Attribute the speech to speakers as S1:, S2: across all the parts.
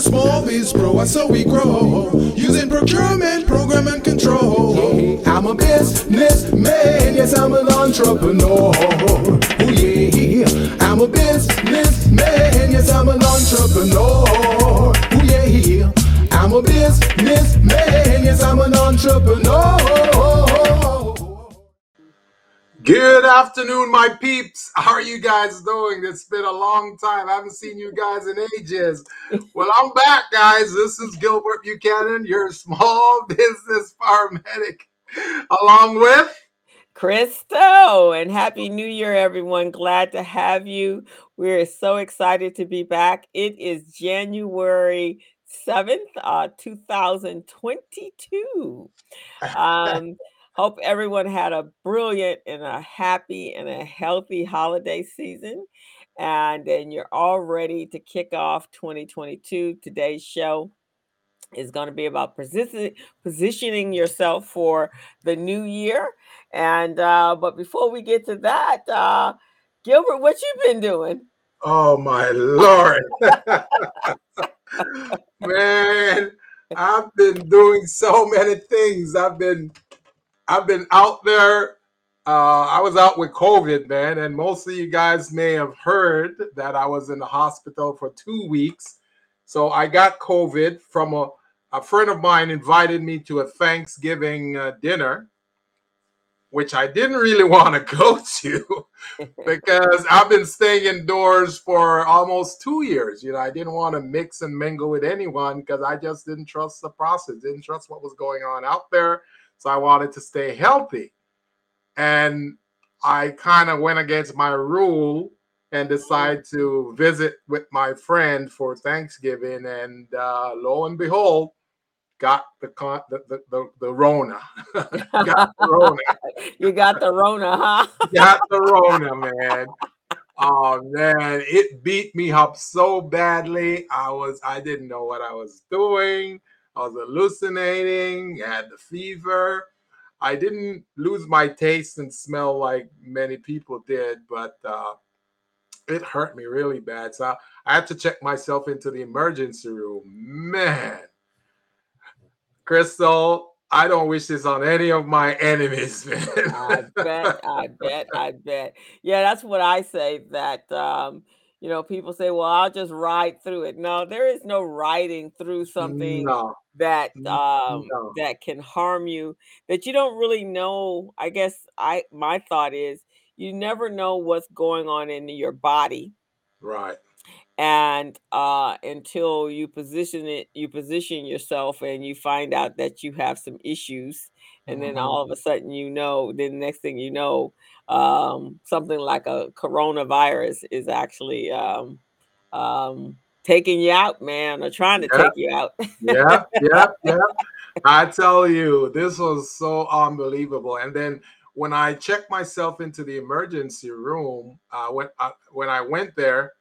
S1: small biz pro, so we grow. Using procurement, program, and control. I'm a businessman, yes, I'm an entrepreneur. Oh, yeah. I'm a businessman, yes, I'm an entrepreneur. Oh, yeah. I'm a businessman, yes, I'm an entrepreneur.
S2: Good afternoon, my peeps. How are you guys doing? It's been a long time. I haven't seen you guys in ages. Well, I'm back, guys. This is Gilbert Buchanan, your small business paramedic, along with
S3: Crystal, and Happy New Year, everyone. Glad to have you. We're so excited to be back. It is January 7th, uh, 2022. Um, hope everyone had a brilliant and a happy and a healthy holiday season. And then you're all ready to kick off 2022. Today's show is going to be about position, positioning yourself for the new year. And uh, but before we get to that, uh, Gilbert, what you been doing?
S2: Oh my lord. Man, I've been doing so many things. I've been I've been out there. Uh, I was out with COVID, man, and most of you guys may have heard that I was in the hospital for two weeks. So I got COVID from a, a friend of mine invited me to a Thanksgiving uh, dinner, which I didn't really want to go to because I've been staying indoors for almost two years. You know, I didn't want to mix and mingle with anyone because I just didn't trust the process, didn't trust what was going on out there. So I wanted to stay healthy. And I kind of went against my rule and decided to visit with my friend for Thanksgiving. And uh, lo and behold, got the con- the, the, the, the Rona. got the Rona.
S3: You got the Rona, huh?
S2: got the Rona, man. Oh man, it beat me up so badly. I was I didn't know what I was doing. I was hallucinating, I had the fever. I didn't lose my taste and smell like many people did, but uh, it hurt me really bad. So I had to check myself into the emergency room. Man, Crystal, I don't wish this on any of my enemies, man.
S3: I bet, I bet, I bet. Yeah, that's what I say. That um, you know, people say, "Well, I'll just ride through it." No, there is no riding through something
S2: no,
S3: that um
S2: no,
S3: that can harm you that you don't really know. I guess I my thought is you never know what's going on in your body
S2: right.
S3: and uh until you position it you position yourself and you find out that you have some issues and then
S2: Mhm.
S3: all of a sudden you know then next thing you know um something like a coronavirus is actually um um taking you out man or trying to
S2: Yeah,
S3: take you out
S2: yeah, yeah, yeah. I tell you, this was so unbelievable. And then when I checked myself into the emergency room, uh, when I, when I went there,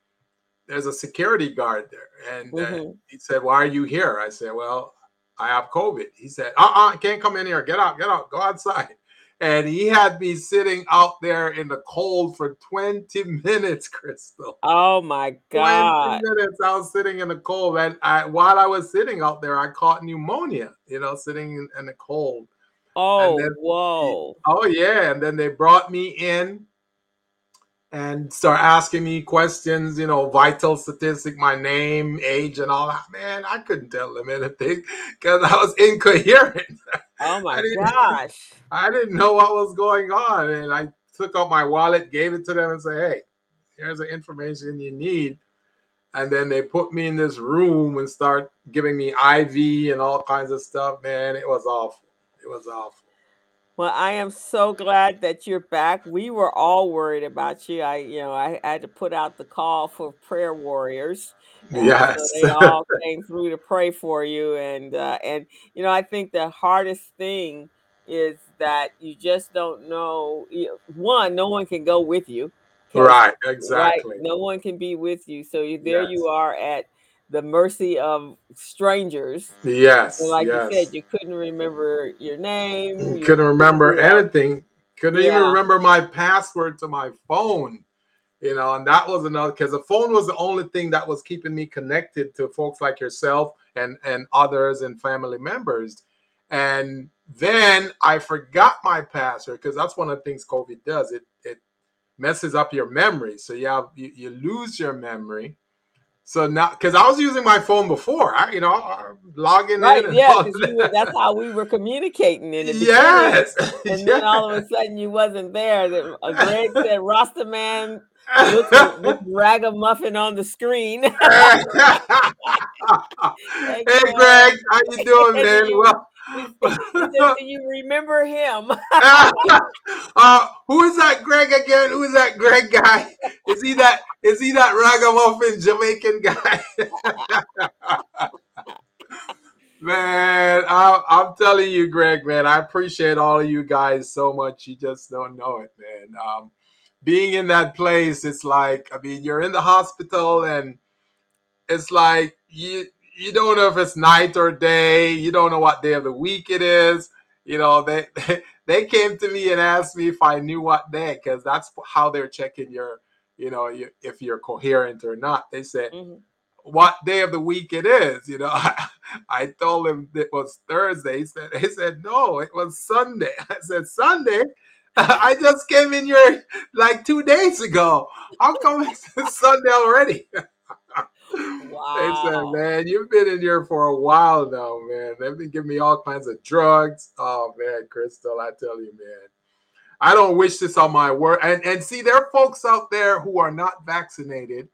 S2: there's a security guard there, and uh,
S3: Mhm.
S2: he said, "Why are you here?" I said, "Well, I have COVID." He said, "Uh-uh, can't come in here. Get out, get out, go outside." And he had me sitting out there in the cold for 20 minutes, Crystal.
S3: oh my god.
S2: 20
S3: god
S2: minutes I was sitting in the cold. And I, while I was sitting out there, I caught pneumonia, you know, sitting in, in the cold.
S3: Oh
S2: then,
S3: whoa
S2: oh, yeah. And then they brought me in and start asking me questions, you know, vital statistic, my name, age, and all that. Man, I couldn't tell them anything because I was incoherent.
S3: oh my
S2: didn't,
S3: gosh
S2: I didn't know what was going on. And I took out my wallet, gave it to them, and said, hey, here's the information you need. And then they put me in this room and start giving me IV and all kinds of stuff. Man, it was awful. It was awful.
S3: Well, I am so glad that you're back. We were all worried about you. I, you know, I had to put out the call for prayer warriors, and so
S2: Yes.
S3: they all came through to pray for you. And uh, and you know, I think the hardest thing is that you just don't know. you- One, no one can go with you, because
S2: right.
S3: right,
S2: Exactly.
S3: no one can be with you. So you, there you are at the mercy of strangers. And
S2: Yes.
S3: like you said, you couldn't remember your name. You
S2: Couldn't remember anything. Couldn't even remember my password to my phone. you know, and that was another because the phone was the only thing that was keeping me connected to folks like yourself and and others and family members. And then I forgot my password because that's one of the things COVID does. It it messes up your memory, so you have you, you lose your memory. So now, because I was using my phone before, I, you know, logging
S3: right,
S2: in.
S3: yeah, were, that's how we were communicating in the
S2: yes.
S3: and yes. then all of a sudden you wasn't there. That uh, Greg said, "Rasta man looks like ragamuffin on the screen." hey,
S2: hey, Greg, how you doing, man? Well,
S3: do you remember him?
S2: uh, who is that Greg again? Who is that Greg guy? Is he that is he that ragamuffin Jamaican guy? man, I, I'm telling you, Greg, man, I appreciate all of you guys so much. You just don't know it, man. Um, being in that place, it's like, I mean, you're in the hospital and it's like you you don't know if it's night or day. You don't know what day of the week it is. You know, they they came to me and asked me if I knew what day, because that's how they're checking your, you know, if you're coherent or not. They said, mm-hmm. "What day of the week it is?" You know, I, I told them it was Thursday. He said, "He said no, it was Sunday." I said, "Sunday." I just came in here like two days ago. How come it's Sunday already? Wow. They said, man, you've been in here for a while now, man. They've been giving me all kinds of drugs. Oh man, Crystal, I tell you, man. I don't wish this on my work. And and see, there are folks out there who are not vaccinated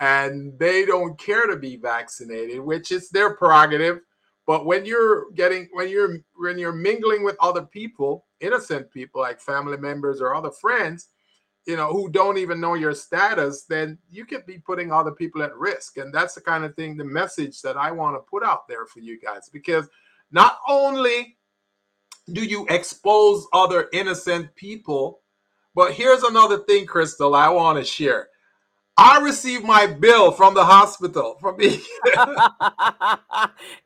S2: and they don't care to be vaccinated, which is their prerogative. But when you're getting when you're when you're mingling with other people, innocent people like family members or other friends, you know, who don't even know your status, then you could be putting other people at risk. And that's the kind of thing, the message that I want to put out there for you guys, because not only do you expose other innocent people, but here's another thing, Crystal, I want to share. I received my bill from the hospital from me.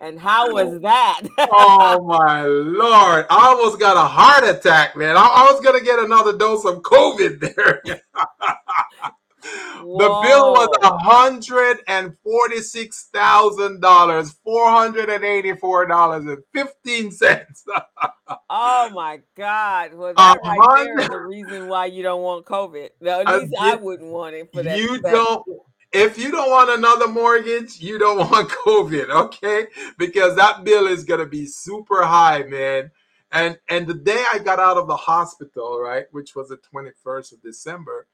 S3: and how was that?
S2: oh my lord! I almost got a heart attack, man. I, I was gonna get another dose of COVID there. the bill was a hundred and forty-six thousand dollars, four hundred and eighty-four dollars and fifteen cents.
S3: oh my God! Well, that uh, right there is the reason why you don't want COVID. No, at least I, I wouldn't want it for that.
S2: You don't. If you don't want another mortgage, you don't want COVID, okay? Because that bill is gonna be super high, man. And and the day I got out of the hospital, right, which was the 21st of December,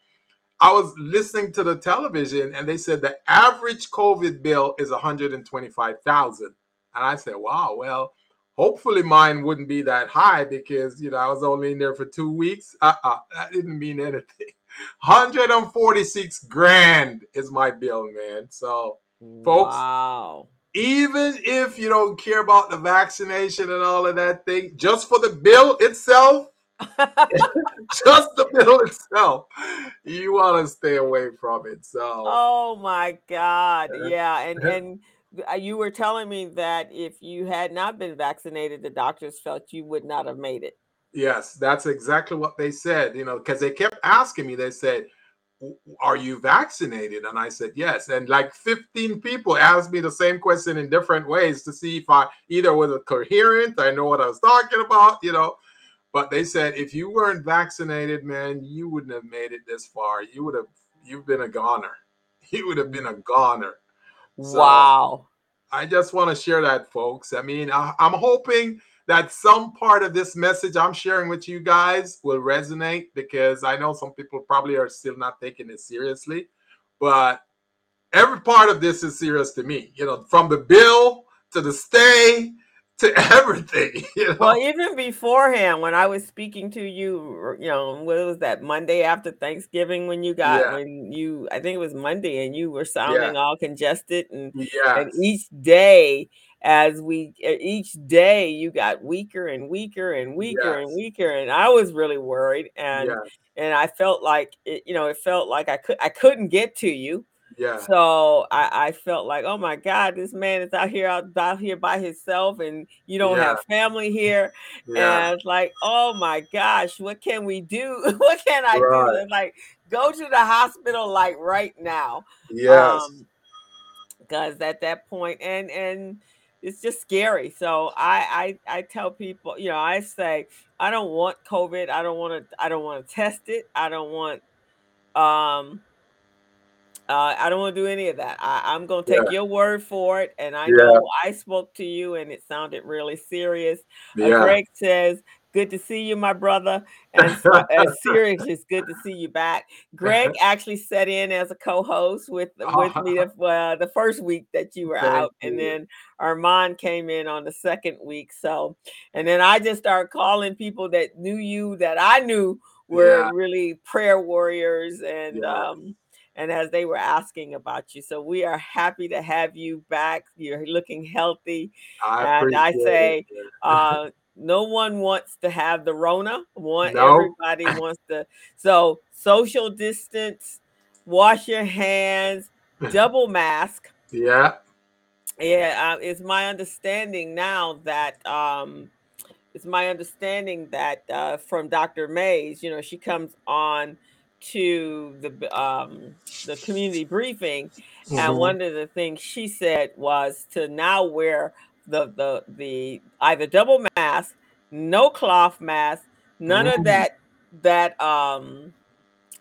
S2: I was listening to the television and they said the average COVID bill is 125,000. And I said, wow, well, hopefully mine wouldn't be that high because, you know, I was only in there for two weeks. Uh-uh, that didn't mean anything. 146 grand is my bill, man. So, folks, wow. even if you don't care about the vaccination and all of that thing, just for the bill itself, just the bill itself, you want to stay away from it. So,
S3: oh my God, yeah, and and uh, you were telling me that if you had not been vaccinated, the doctors felt you would not have made it.
S2: Yes, that's exactly what they said. You know, because they kept asking me. They said, "Are you vaccinated?" And I said, "Yes." And like 15 people asked me the same question in different ways to see if I either was coherent, I know what I was talking about, you know. But they said if you weren't vaccinated, man, you wouldn't have made it this far. You would have you've been a goner. You would have been a goner.
S3: So wow.
S2: I just want to share that, folks. I mean, I, I'm hoping that some part of this message I'm sharing with you guys will resonate because I know some people probably are still not taking it seriously. But every part of this is serious to me, you know, from the bill to the stay to everything. You know?
S3: Well, even beforehand, when I was speaking to you, you know, what was that Monday after Thanksgiving when you got yeah. when you I think it was Monday and you were sounding yeah. all congested and, yes. and each day as we each day you got weaker and weaker and weaker yes. and weaker and I was really worried and yes. and I felt like it, you know it felt like I could I couldn't get to you
S2: yeah.
S3: So I, I felt like, oh my God, this man is out here out, out here by himself, and you don't yeah. have family here. Yeah. And it's like, oh my gosh, what can we do? what can I right. do? And like go to the hospital like right now.
S2: Yes.
S3: Um, because at that point, and and it's just scary. So I, I I tell people, you know, I say I don't want COVID. I don't want to. I don't want to test it. I don't want. Um. Uh, I don't want to do any of that. I, I'm going to take
S2: Yeah.
S3: your word for it, and I
S2: Yeah.
S3: know I spoke to you, and it sounded really serious. Uh, Greg says, "Good to see you, my brother." And so, uh, seriously, it's good to see you back. Greg actually set in as a co-host with with me the, uh, the first week that you were
S2: Thank
S3: out, and then Armand came in on the second week. So, and then I just started calling people that knew you that I knew were
S2: Yeah.
S3: really prayer warriors, and
S2: Yeah.
S3: um, and as they were asking about you, so we are happy to have you back. You're looking healthy.
S2: I
S3: and I say. Uh, no one wants to have the Rona. One,
S2: No.
S3: everybody wants to. So social distance, wash your hands, double mask.
S2: yeah.
S3: Yeah, uh, it's my understanding now that um, it's my understanding that uh, from Dr. Mays, you know, she comes on to the um, the community briefing, and
S2: Mhm.
S3: one of the things she said was to now wear the the the either double mask, no cloth mask, none
S2: Mm.
S3: of that that um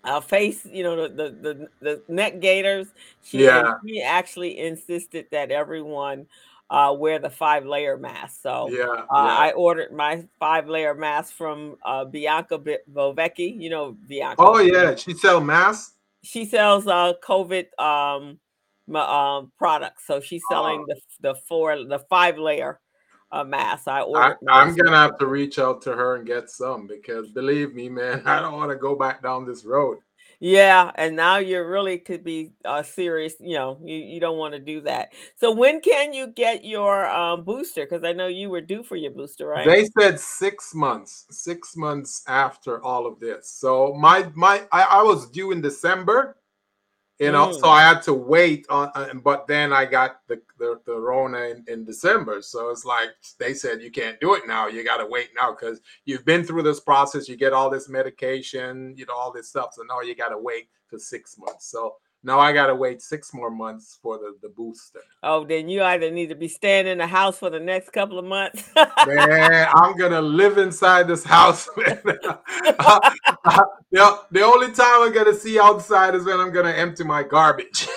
S3: uh, face, you know, the, the the the neck gaiters. She
S2: Yeah.
S3: she actually insisted that everyone uh, wear the five layer mask. So
S2: Yeah.
S3: uh,
S2: yeah.
S3: I ordered my five layer mask from uh, Bianca Bi- Vovecki. You know Bianca.
S2: Oh yeah. She sell masks.
S3: She sells uh, COVID um, um, products. So she's selling
S2: Oh.
S3: the the four the five layer uh, mask. I
S2: I,
S3: ordered.
S2: I'm gonna have to reach out to her and get some because believe me, man, I don't want to go back down this road.
S3: Yeah, and now you really could be uh, serious. You know, you, you don't want to do that. So when can you get your um, booster? Because I know you were due for your booster, right?
S2: They said six months, six months after all of this. So my my I, I was due in December, you know,
S3: Mm.
S2: so I had to wait on. uh, But then I got the the, the Rona in, in December, so it's like they said you can't do it now. You got to wait now because you've been through this process. You get all this medication, you know, all this stuff. So now you got to wait for six months. So now I got to wait six more months for the the booster.
S3: oh, then you either need to be staying in the house for the next couple of months.
S2: man, I'm gonna live inside this house, man. the, the only time I'm gonna see outside is when I'm gonna empty my garbage.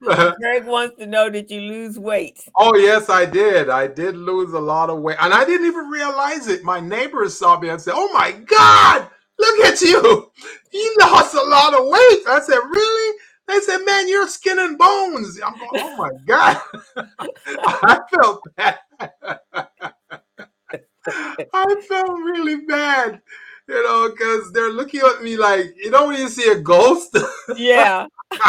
S3: Greg wants to know did you lose weight?
S2: oh yes, I did. I did lose a lot of weight, and I didn't even realize it. My neighbors saw me and said, "Oh my God, look at you! You lost a lot of weight." I said, "Really?" They said, "Man, you're skin and bones." I'm going, "Oh my God!" I felt bad. I felt really bad, you know, because they're looking at me like, you know, when you see a ghost.
S3: Yeah,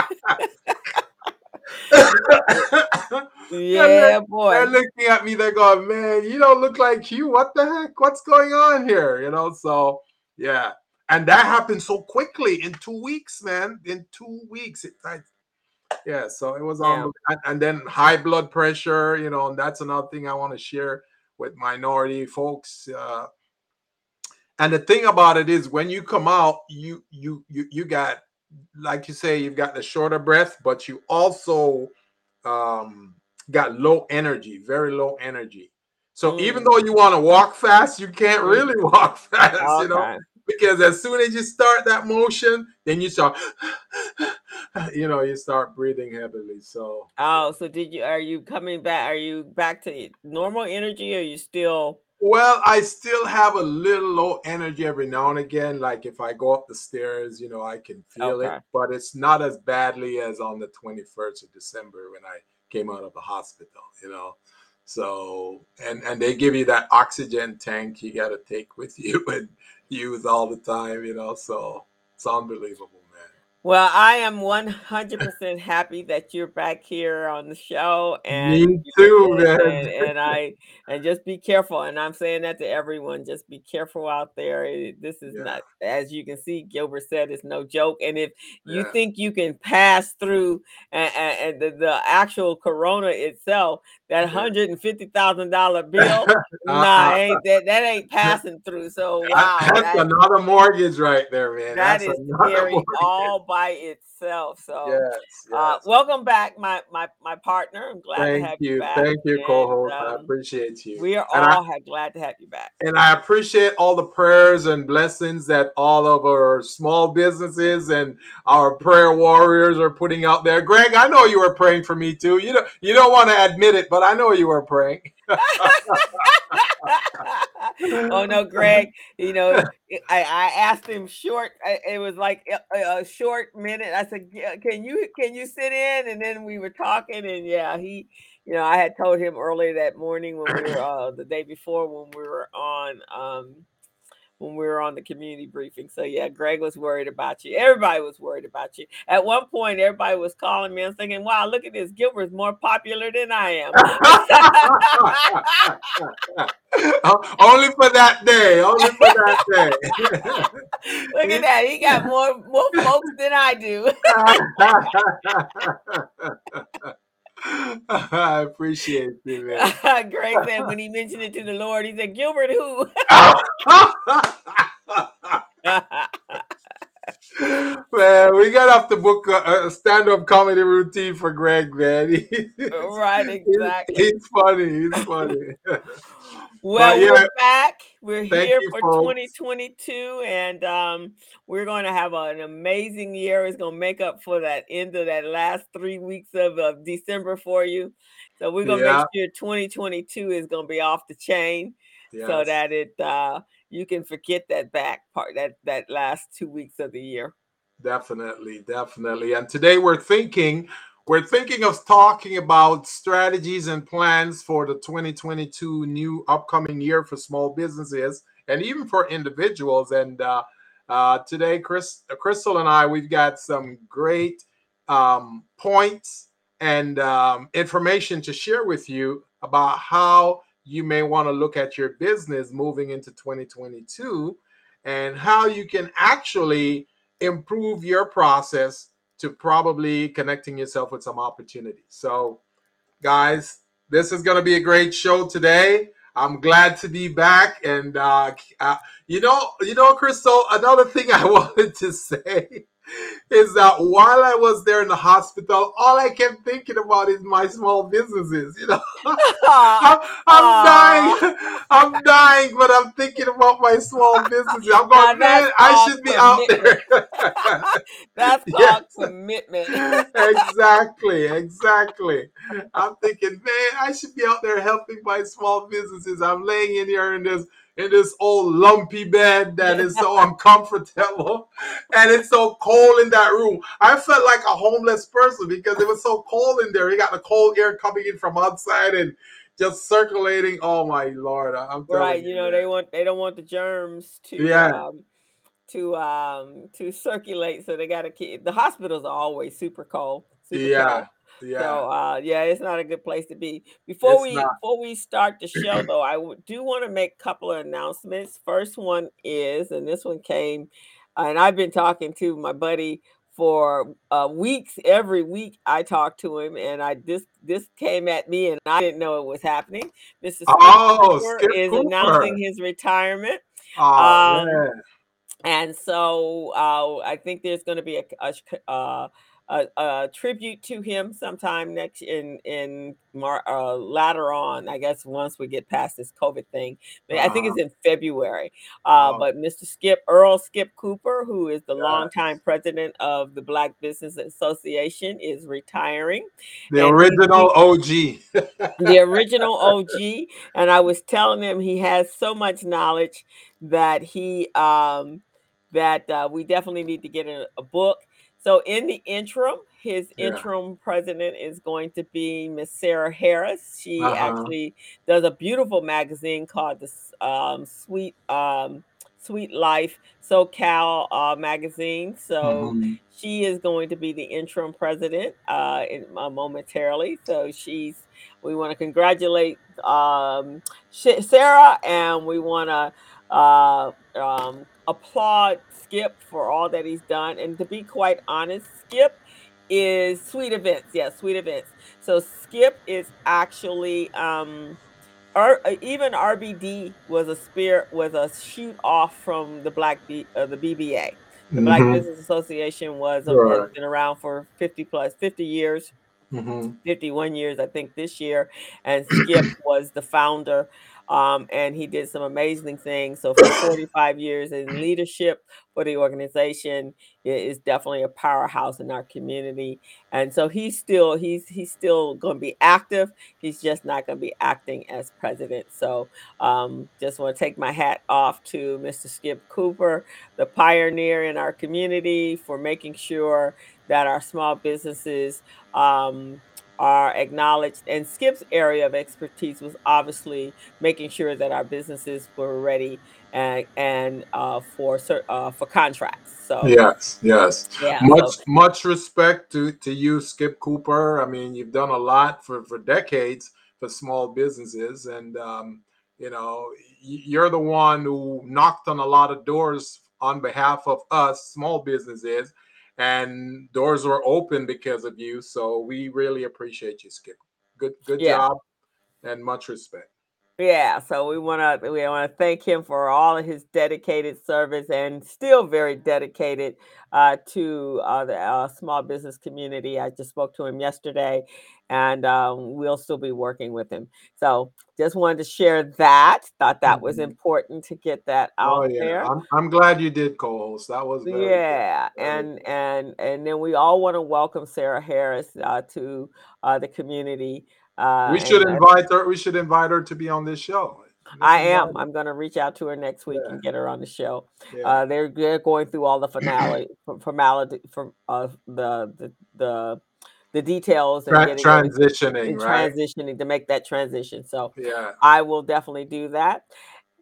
S2: they're,
S3: yeah, boy.
S2: they're looking at me. They're going, "Man, you don't look like you. What the heck? What's going on here?" You know. So yeah, and that happened so quickly in two weeks, man. In two weeks, it. I, yeah, so it was on, and, and then high blood pressure, you know, and that's another thing I want to share with minority folks. Uh, and the thing about it is, when you come out, you you you you got, like you say, you've got the shorter breath, but you also um, got low energy, very low energy. So even
S3: Mm.
S2: though you want to walk fast, you can't
S3: Mm.
S2: really walk fast, you know. Because as soon as you start that motion, then you start, you know, you start breathing heavily. So
S3: Oh, so did you? Are you coming back? Are you back to normal energy? Or are you still?
S2: Well, I still have a little low energy every now and again. Like if I go up the stairs, you know, I can feel
S3: Okay.
S2: it, but it's not as badly as on the 21st of December when I came out of the hospital, you know. So, and and they give you that oxygen tank you got to take with you and use all the time, you know. So it's unbelievable.
S3: Well, I am 100% happy that you're back here on the show, and
S2: Me too,
S3: and,
S2: man.
S3: and, and I and just be careful. And I'm saying that to everyone: just be careful out there. Eh, this is
S2: Yeah.
S3: not, as you can see, Gilbert said, it's no joke. And if you
S2: Yeah.
S3: think you can pass through and, and, the, the actual Corona itself, that hundred and fifty thousand dollar bill, nah,
S2: Uh-uh.
S3: ain't that that ain't passing through. So wow,
S2: that's
S3: that-
S2: another mortgage right there, man.
S3: that
S2: That's
S3: is scary
S2: mortgage.
S3: all by itself. So,
S2: Yes,
S3: uh, welcome back, my my my partner. I'm glad to
S2: Thank
S3: have you,
S2: you,
S3: back.
S2: thank you, co-host. I
S3: um,
S2: appreciate you.
S3: we are
S2: And I-
S3: all ha- glad to have you back.
S2: and I appreciate all the prayers and blessings that all of our small businesses and our prayer warriors are putting out there. Greg, I know you were praying for me too. You don't you don't want to admit it, but I know you were praying.
S3: oh no, Greg. You know, I, I asked him short. I- It was like a, a short minute. I said, "Can you can you sit in?" And then we were talking, and yeah, he, you know, I had told him earlier that morning when we were uh, the day before when we were on um when we were on the community briefing. So yeah, Greg was worried about you. Everybody was worried about you. At one point, everybody was calling me and thinking, "Wow, look at this! Gilbert's more popular than I am."
S2: only for that day. Only for that day.
S3: Look at that. He got more more folks than I do.
S2: I appreciate you, man.
S3: Greg said when he mentioned it to the Lord, he said, Gilbert who?
S2: man, we got off the book a, a stand-up comedy routine for Greg, man.
S3: right, exactly.
S2: He's funny. He's funny.
S3: Well,
S2: yeah,
S3: we're back. We're
S2: thank
S3: here for
S2: folks.
S3: 2022, and um, we're going to have an amazing year. It's going to make up for that end of that last three weeks of, of December for you. So we're going to
S2: Yeah.
S3: make sure 2022 is going to be off the chain. so that it uh you can forget that back part that that last two weeks of the year
S2: Definitely, definitely. And today we're thinking, we're thinking of talking about strategies and plans for the 2022 new upcoming year for small businesses and even for individuals. And uh, uh, today, Chris, Crystal, and I, we've got some great um, points and um, information to share with you about how you may want to look at your business moving into 2022 and how you can actually improve your process to probably connecting yourself with some opportunities. So, guys, this is going to be a great show today. I'm glad to be back, and uh, uh, you know, you know, Crystal. Another thing I wanted to say is that while I was there in the hospital, all I kept thinking about is my small businesses. You know, I'm, I'm dying. I'm dying, but I'm thinking about my small businesses. I'm going, man, I should be out there.
S3: that's called commitment
S2: exactly, exactly. I'm thinking, man, I should be out there helping my small businesses. I'm laying in here in this in this old lumpy bed that is so uncomfortable, and it's so cold in that room. I felt like a homeless person because it was so cold in there. You got the cold air coming in from outside and just circulating. Oh my lord, I'm
S3: right you know
S2: man.
S3: they want they don't want the germs to
S2: Yeah.
S3: um to um to circulate so they got to keep the hospitals are always super cold super
S2: Yeah,
S3: cold
S2: yeah,
S3: So uh, yeah, it's not a good place to be. Before
S2: It's
S3: we
S2: not.
S3: before we start the show, though, I do want to make a couple of announcements. First one is, and this one came, and I've been talking to my buddy for uh, weeks. Every week I talk to him, and I this this came at me, and I didn't know it was happening. Mr.
S2: Oh, Skip
S3: is
S2: Cooper.
S3: announcing his retirement.
S2: Oh
S3: Um,
S2: man.
S3: And so uh, I think there's going to be a, a, uh, a, a tribute to him sometime next in in Mar- uh, later on. I guess once we get past this COVID thing, But I think it's in February. Uh,
S2: Oh.
S3: But Mr. Skip Earl Skip Cooper, who is the longtime president of the Black Business Association, is retiring
S2: The
S3: and he-
S2: original OG.
S3: the original OG. And I was telling him he has so much knowledge that he um that uh, we definitely need to get a, a book. So in the interim, his
S2: Yeah.
S3: interim president is going to be Miss Sarah Harris. She
S2: Uh-huh.
S3: actually does a beautiful magazine called the um, Sweet um, Sweet Life SoCal uh, magazine. So mm-hmm. she is going to be the interim president uh, in, uh, momentarily. So she's. We want to congratulate um, Sarah, and we want to uh, um, applaud Skip for all that he's done. And to be quite honest, Skip is Sweet Events. Yes, yeah, Sweet Events. So Skip is actually um, uh, even RBD was a spirit was a shoot off from the Black B, uh, the BBA. The mm-hmm. Black Business Association was right. has been around for 50 plus 50 years. Mm-hmm. 51 years, I think, this year. And Skip was the founder um, and he did some amazing things. So for 45 years in leadership for the organization, is definitely a powerhouse in our community. And so he's still he's he's still going to be active. He's just not going to be acting as president. So um, just want to take my hat off to Mr. Skip Cooper, the pioneer in our community, for making sure that our small businesses um, are acknowledged. And Skip's area of expertise was obviously making sure that our businesses were ready and and uh, for uh, for contracts. So
S2: yes, yes, yeah, much so. much respect to to you, Skip Cooper. I mean, you've done a lot for for decades for small businesses, and um, you know, you're the one who knocked on a lot of doors on behalf of us small businesses and doors were open because of you. So we really appreciate you, Skip. Good, good yeah. job, and much respect.
S3: Yeah, so we want to we want to thank him for all of his dedicated service and still very dedicated uh, to uh, the uh, small business community. I just spoke to him yesterday, and um, we'll still be working with him. So just wanted to share that. Thought that mm-hmm. was important to get that oh, out oh, yeah. there.
S2: I'm, I'm glad you did co-host. That was
S3: yeah, and and and then we all want to welcome Sarah Harris uh, to uh, the community.
S2: Uh, we should invite her. We should invite her to be on this show.
S3: I am. I'm going to reach out to her next week yeah. and get her on the show. Yeah. Uh, they're they're going through all the finale formality from uh, the the the the details
S2: and Tra- transitioning, and
S3: right? transitioning to make that transition. So yeah, I will definitely do that.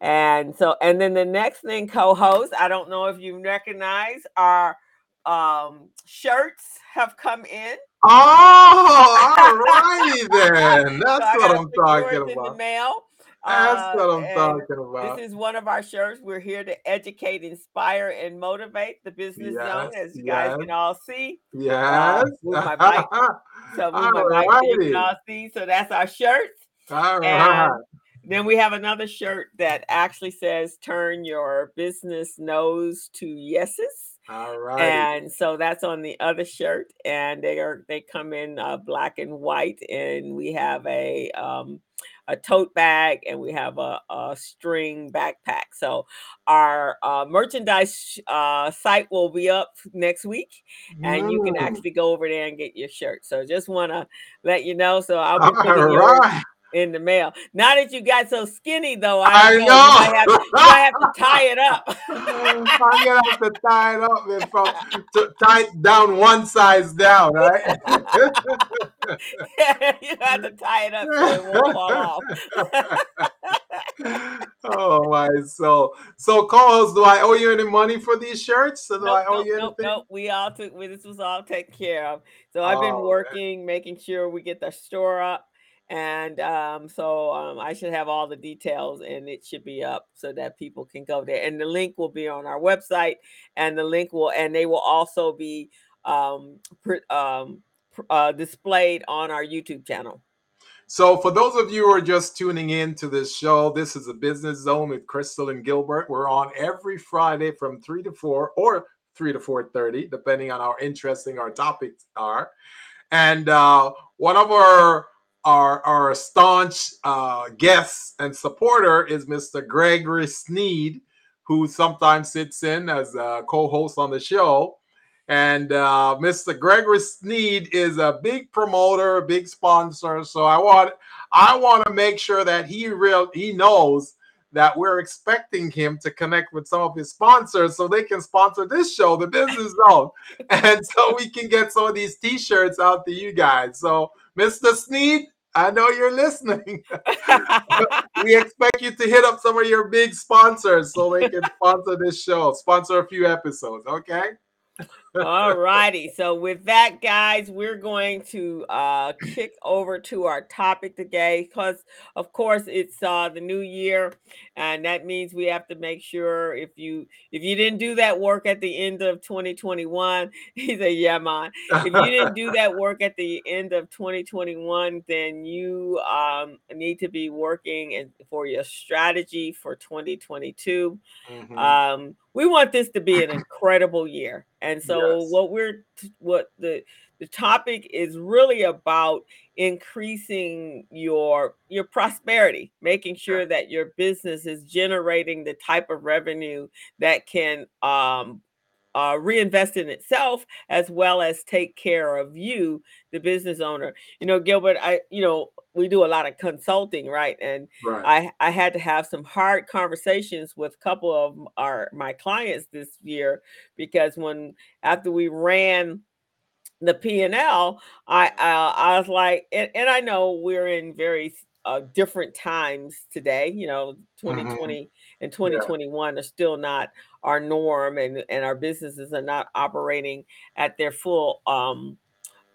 S3: And so, and then the next thing, co-host, I don't know if you recognize our um, shirts have come in.
S2: Oh, all righty then. That's so what I'm talking about. In the mail. That's uh, what I'm talking about.
S3: This is one of our shirts. We're here to educate, inspire, and motivate the business yes, zone, as you yes. guys can all see.
S2: Uh, yes. Uh,
S3: my bike. so move my bike, you can all see. So that's our shirt. All right. Then we have another shirt that actually says "Turn your business nose to yeses."
S2: All right.
S3: And so that's on the other shirt, and they are they come in uh, black and white, and we have a um, a tote bag, and we have a, a string backpack. So our uh, merchandise uh, site will be up next week, and mm. you can actually go over there and get your shirt. So just want to let you know. So I'll be putting right in the mail. Now that you got so skinny, though, I,
S2: I know, know. Might
S3: have, have to tie it up.
S2: I'm gonna have to tie it up and from to, tie it down one size down, right?
S3: you have to tie it up so it won't fall
S2: off. oh my so so co-host, do I owe you any money for these shirts? So do nope, I owe
S3: nope,
S2: you
S3: anything? Nope, nope. We all took this was all taken care of. So I've been oh, working, man. making sure we get the store up and um, so um, I should have all the details and it should be up so that people can go there. And the link will be on our website, and the link will, and they will also be um, pr- um, pr- uh, displayed on our YouTube channel.
S2: So, for those of you who are just tuning in to this show, this is a business zone with Crystal and Gilbert. We're on every Friday from three to four or three to four thirty, depending on how interesting our topics are. And uh, one of our our our staunch uh, guest and supporter is Mr. Gregory Sneed, who sometimes sits in as a co-host on the show. And uh, Mr. Gregory Sneed is a big promoter, a big sponsor. So I want I want to make sure that he real he knows that we're expecting him to connect with some of his sponsors so they can sponsor this show, the Business Zone, and so we can get some of these T-shirts out to you guys. So Mr. Sneed, I know you're listening. we expect you to hit up some of your big sponsors so they can sponsor this show, sponsor a few episodes. Okay.
S3: All righty. So with that, guys, we're going to uh kick over to our topic today because of course it's uh the new year and that means we have to make sure if you if you didn't do that work at the end of 2021, he said, Yeah, man. If you didn't do that work at the end of 2021, then you um need to be working and for your strategy for 2022.
S2: Mhm.
S3: Um we want this to be an incredible year and so
S2: Yes.
S3: what we're what the the topic is really about increasing your your prosperity making sure that your business is generating the type of revenue that can um uh, reinvest in itself as well as take care of you the business owner you know gilbert i you know we do a lot of consulting right and
S2: right.
S3: I I had to have some hard conversations with a couple of our my clients this year because when after we ran the P and L, I uh, I was like, and, and I know we're in very uh, different times today. You know,
S2: Mhm.
S3: 2020 and 2021 are still not our norm, and and our businesses are not operating at their full um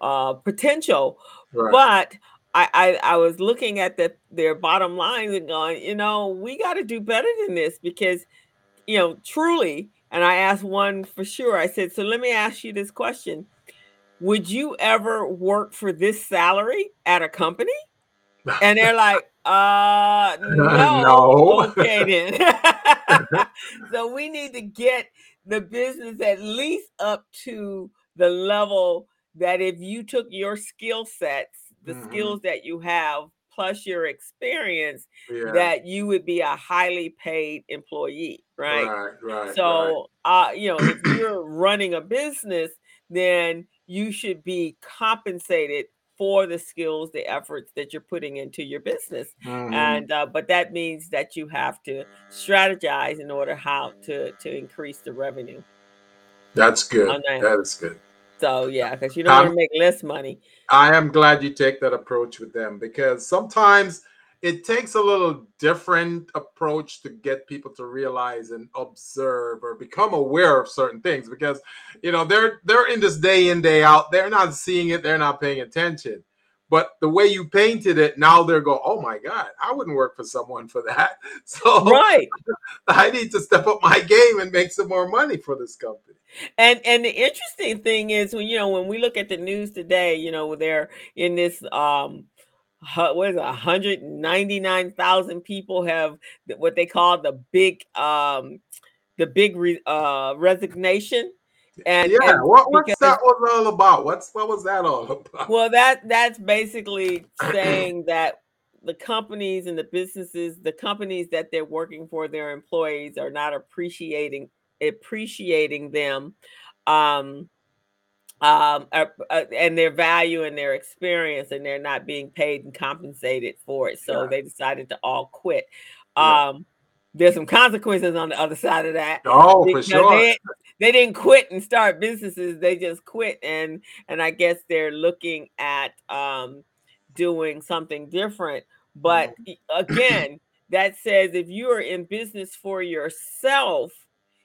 S3: uh potential
S2: right.
S3: but I, I I was looking at the their bottom lines and going, you know, we got to do better than this because, you know, truly. And I asked one for sure. I said, so let me ask you this question: Would you ever work for this salary at a company? And they're like, uh, no.
S2: No.
S3: Okay, then. so we need to get the business at least up to the level that if you took your skill sets, the
S2: Mhm.
S3: skills that you have, plus your experience,
S2: yeah.
S3: that you would be a highly paid employee, right?
S2: right. Right. right.
S3: So, uh, you know, if you're running a business, then you should be compensated for the skills, the efforts that you're putting into your business.
S2: Mhm.
S3: And uh, but that means that you have to strategize in order how to to increase the revenue.
S2: That's good.
S3: that.
S2: That is good.
S3: So yeah, because you don't want to make less money.
S2: I am glad you take that approach with them because sometimes it takes a little different approach to get people to realize and observe or become aware of certain things because you know they're they're in this day in day out. They're not seeing it. They're not paying attention. But the way you painted it now they're going oh my god i wouldn't work for someone for that. So
S3: Right.
S2: i need to step up my game and make some more money for this company.
S3: And and the interesting thing is when you know when we look at the news today, you know, they're in this um what is it, 199,000 people have what they call the big um the big re, uh resignation? And,
S2: yeah
S3: and
S2: what, what's that was all about? What's what was that all about?
S3: Well that that's basically saying that the companies and the businesses the companies that they're working for their employees are not appreciating appreciating them um um uh, uh, and their value and their experience and they're not being paid and compensated for it so
S2: Yeah.
S3: they decided to all quit
S2: Yeah.
S3: um there's some consequences on the other side of that
S2: oh for sure
S3: they they didn't quit and start businesses they just quit and and i guess they're looking at um doing something different but e- again that says if you are in business for yourself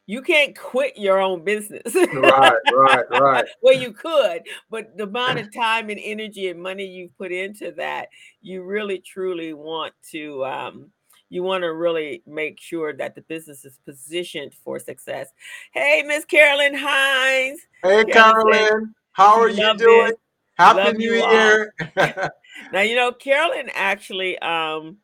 S3: you can't quit your own business
S2: right right right
S3: well you could but the amount of time and energy and money you've put into that you really truly want to um you want to really make sure that the business is positioned for success hey miss carolyn hines
S2: Hey,
S3: Carolyn,
S2: how are you doing?
S3: this.
S2: Happy
S3: Love
S2: New
S3: you.
S2: Year.
S3: now you know carolyn actually um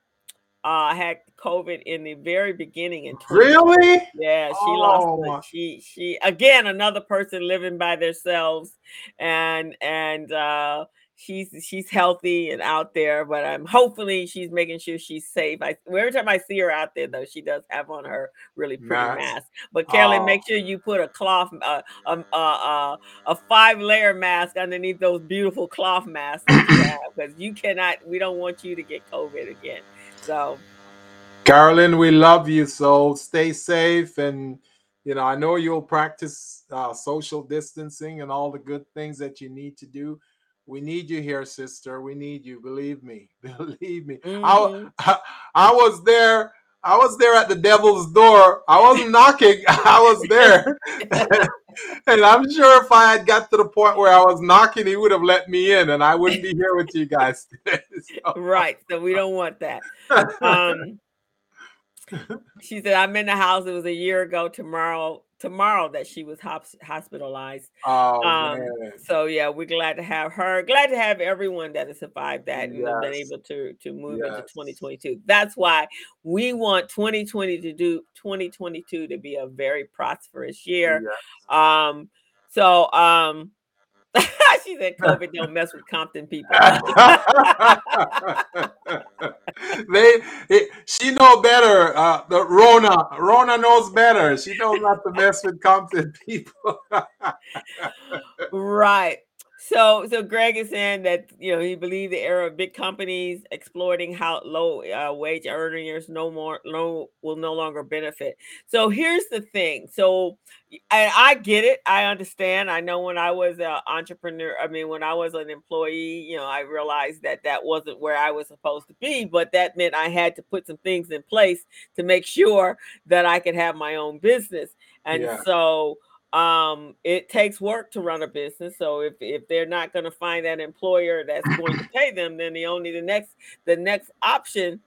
S3: uh had covid in the very beginning in 20
S2: really?
S3: Yeah, she
S2: Oh,
S3: lost She she again another person living by themselves and and uh she's she's healthy and out there, but I'm hopefully she's making sure she's safe. I every time I see her out there though, she does have on her really pretty
S2: Nice.
S3: mask. But Carolyn,
S2: Oh.
S3: make sure you put a cloth uh, um, uh, uh, a five layer mask underneath those beautiful cloth masks that you because you cannot we don't want you to get COVID again. So
S2: Carolyn, we love you. So stay safe. And, you know, I know you'll practice uh, social distancing and all the good things that you need to do. we need you here, sister. We need you. Believe me. Believe me.
S3: Mhm.
S2: I, I I was there. I was there at the devil's door. I wasn't knocking. I was there. and I'm sure if I had got to the point where I was knocking, he would have let me in and I wouldn't be here with you guys today. So-
S3: Right. So we don't want that. Um, she said, I'm in the house. It was a year ago tomorrow, tomorrow that she was hosp- hospitalized.
S2: oh,
S3: Um. So yeah, we're glad to have her. Glad to have everyone that has survived that and have been able to to move into 2022. That's why we want 2020 to do 2022 to be a very prosperous year.
S2: Yeah.
S3: Um, so um she said COVID don't mess with Compton people.
S2: they, it- she know better. Uh, the Rona, Rona knows better. She knows not to mess with Compton people.
S3: right. So, so Greg is saying that you know he believed the era of big companies exploiting how low uh, wage earners no more no will no longer benefit. So here's the thing. So, and I get it. I understand. I know when I was an entrepreneur, I mean when I was an employee, you know, I realized that that wasn't where I was supposed to be. But that meant I had to put some things in place to make sure that I could have my own business. And
S2: Yeah.
S3: so um it takes work to run a business so if if they're not going to find that employer that's going to pay them then the only the next the next option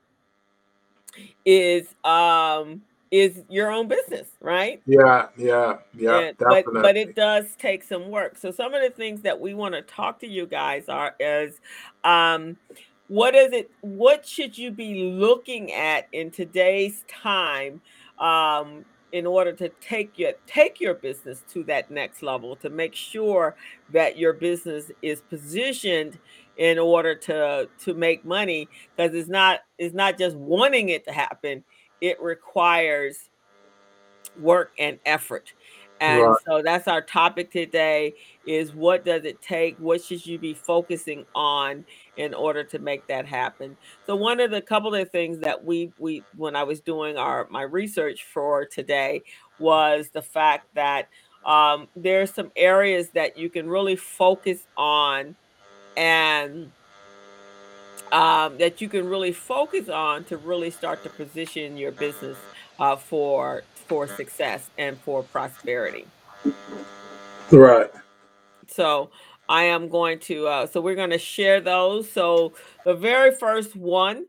S3: is um is your own business right
S2: yeah, yeah, yeah,
S3: and- but but it does take some work. So some of the things that we want to talk to you guys are is um what is it what should you be looking at in today's time um in order to take your take your business to that next level to make sure that your business is positioned in order to to make money because it's not it's not just wanting it to happen it requires work and effort. And
S2: Right.
S3: so that's our topic today is what does it take? What should you be focusing on in order to make that happen? So one of the couple of things that we we when I was doing our my research for today was the fact that um, are some areas that you can really focus on and um, that you can really focus on to really start to position your business uh, for for success and for prosperity.
S2: right.
S3: So I am going to uh, so we're going to share those. So the very first one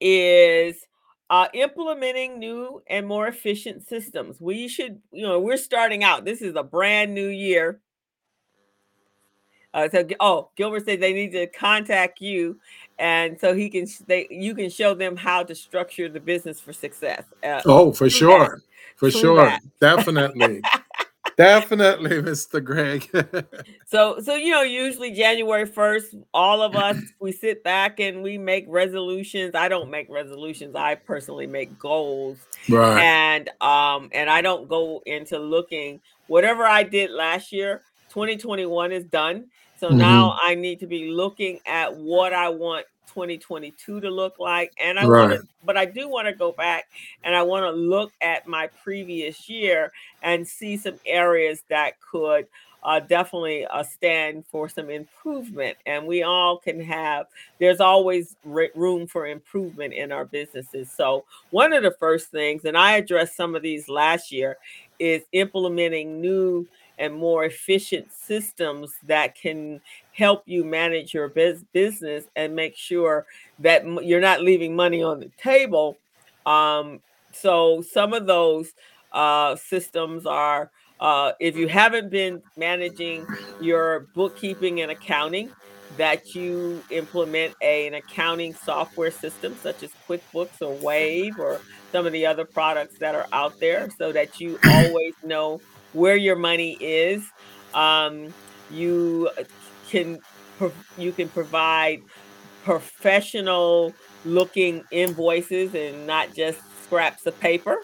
S3: is uh, implementing new and more efficient systems. We should, you know, we're starting out. This is a brand new year. Uh, so, oh, Gilbert said they need to contact you, and so he can they you can show them how to structure the business for success. Uh,
S2: Oh, for
S3: True that.
S2: sure. For sure.
S3: that.
S2: Definitely. Definitely, Mr. Greg.
S3: So, so you know, usually January first, all of us we sit back and we make resolutions. I don't make resolutions. I personally make goals,
S2: right.
S3: and um, and I don't go into looking whatever I did last year. 2021 is done, so now I need to be looking at what I want 2022 to look like, and I want to but I do want to go back and I want to look at my previous year and see some areas that could uh, definitely uh, stand for some improvement. And we all can have, there's always re- room for improvement in our businesses. So, one of the first things, and I addressed some of these last year, is implementing new and more efficient systems that can help you manage your bus- business and make sure that you're not leaving money on the table. Um, so, some of those uh, systems are uh, if you haven't been managing your bookkeeping and accounting, that you implement a, an accounting software system such as QuickBooks or Wave or some of the other products that are out there so that you always know where your money is. Um, you can you can provide professional looking invoices and not just scraps of paper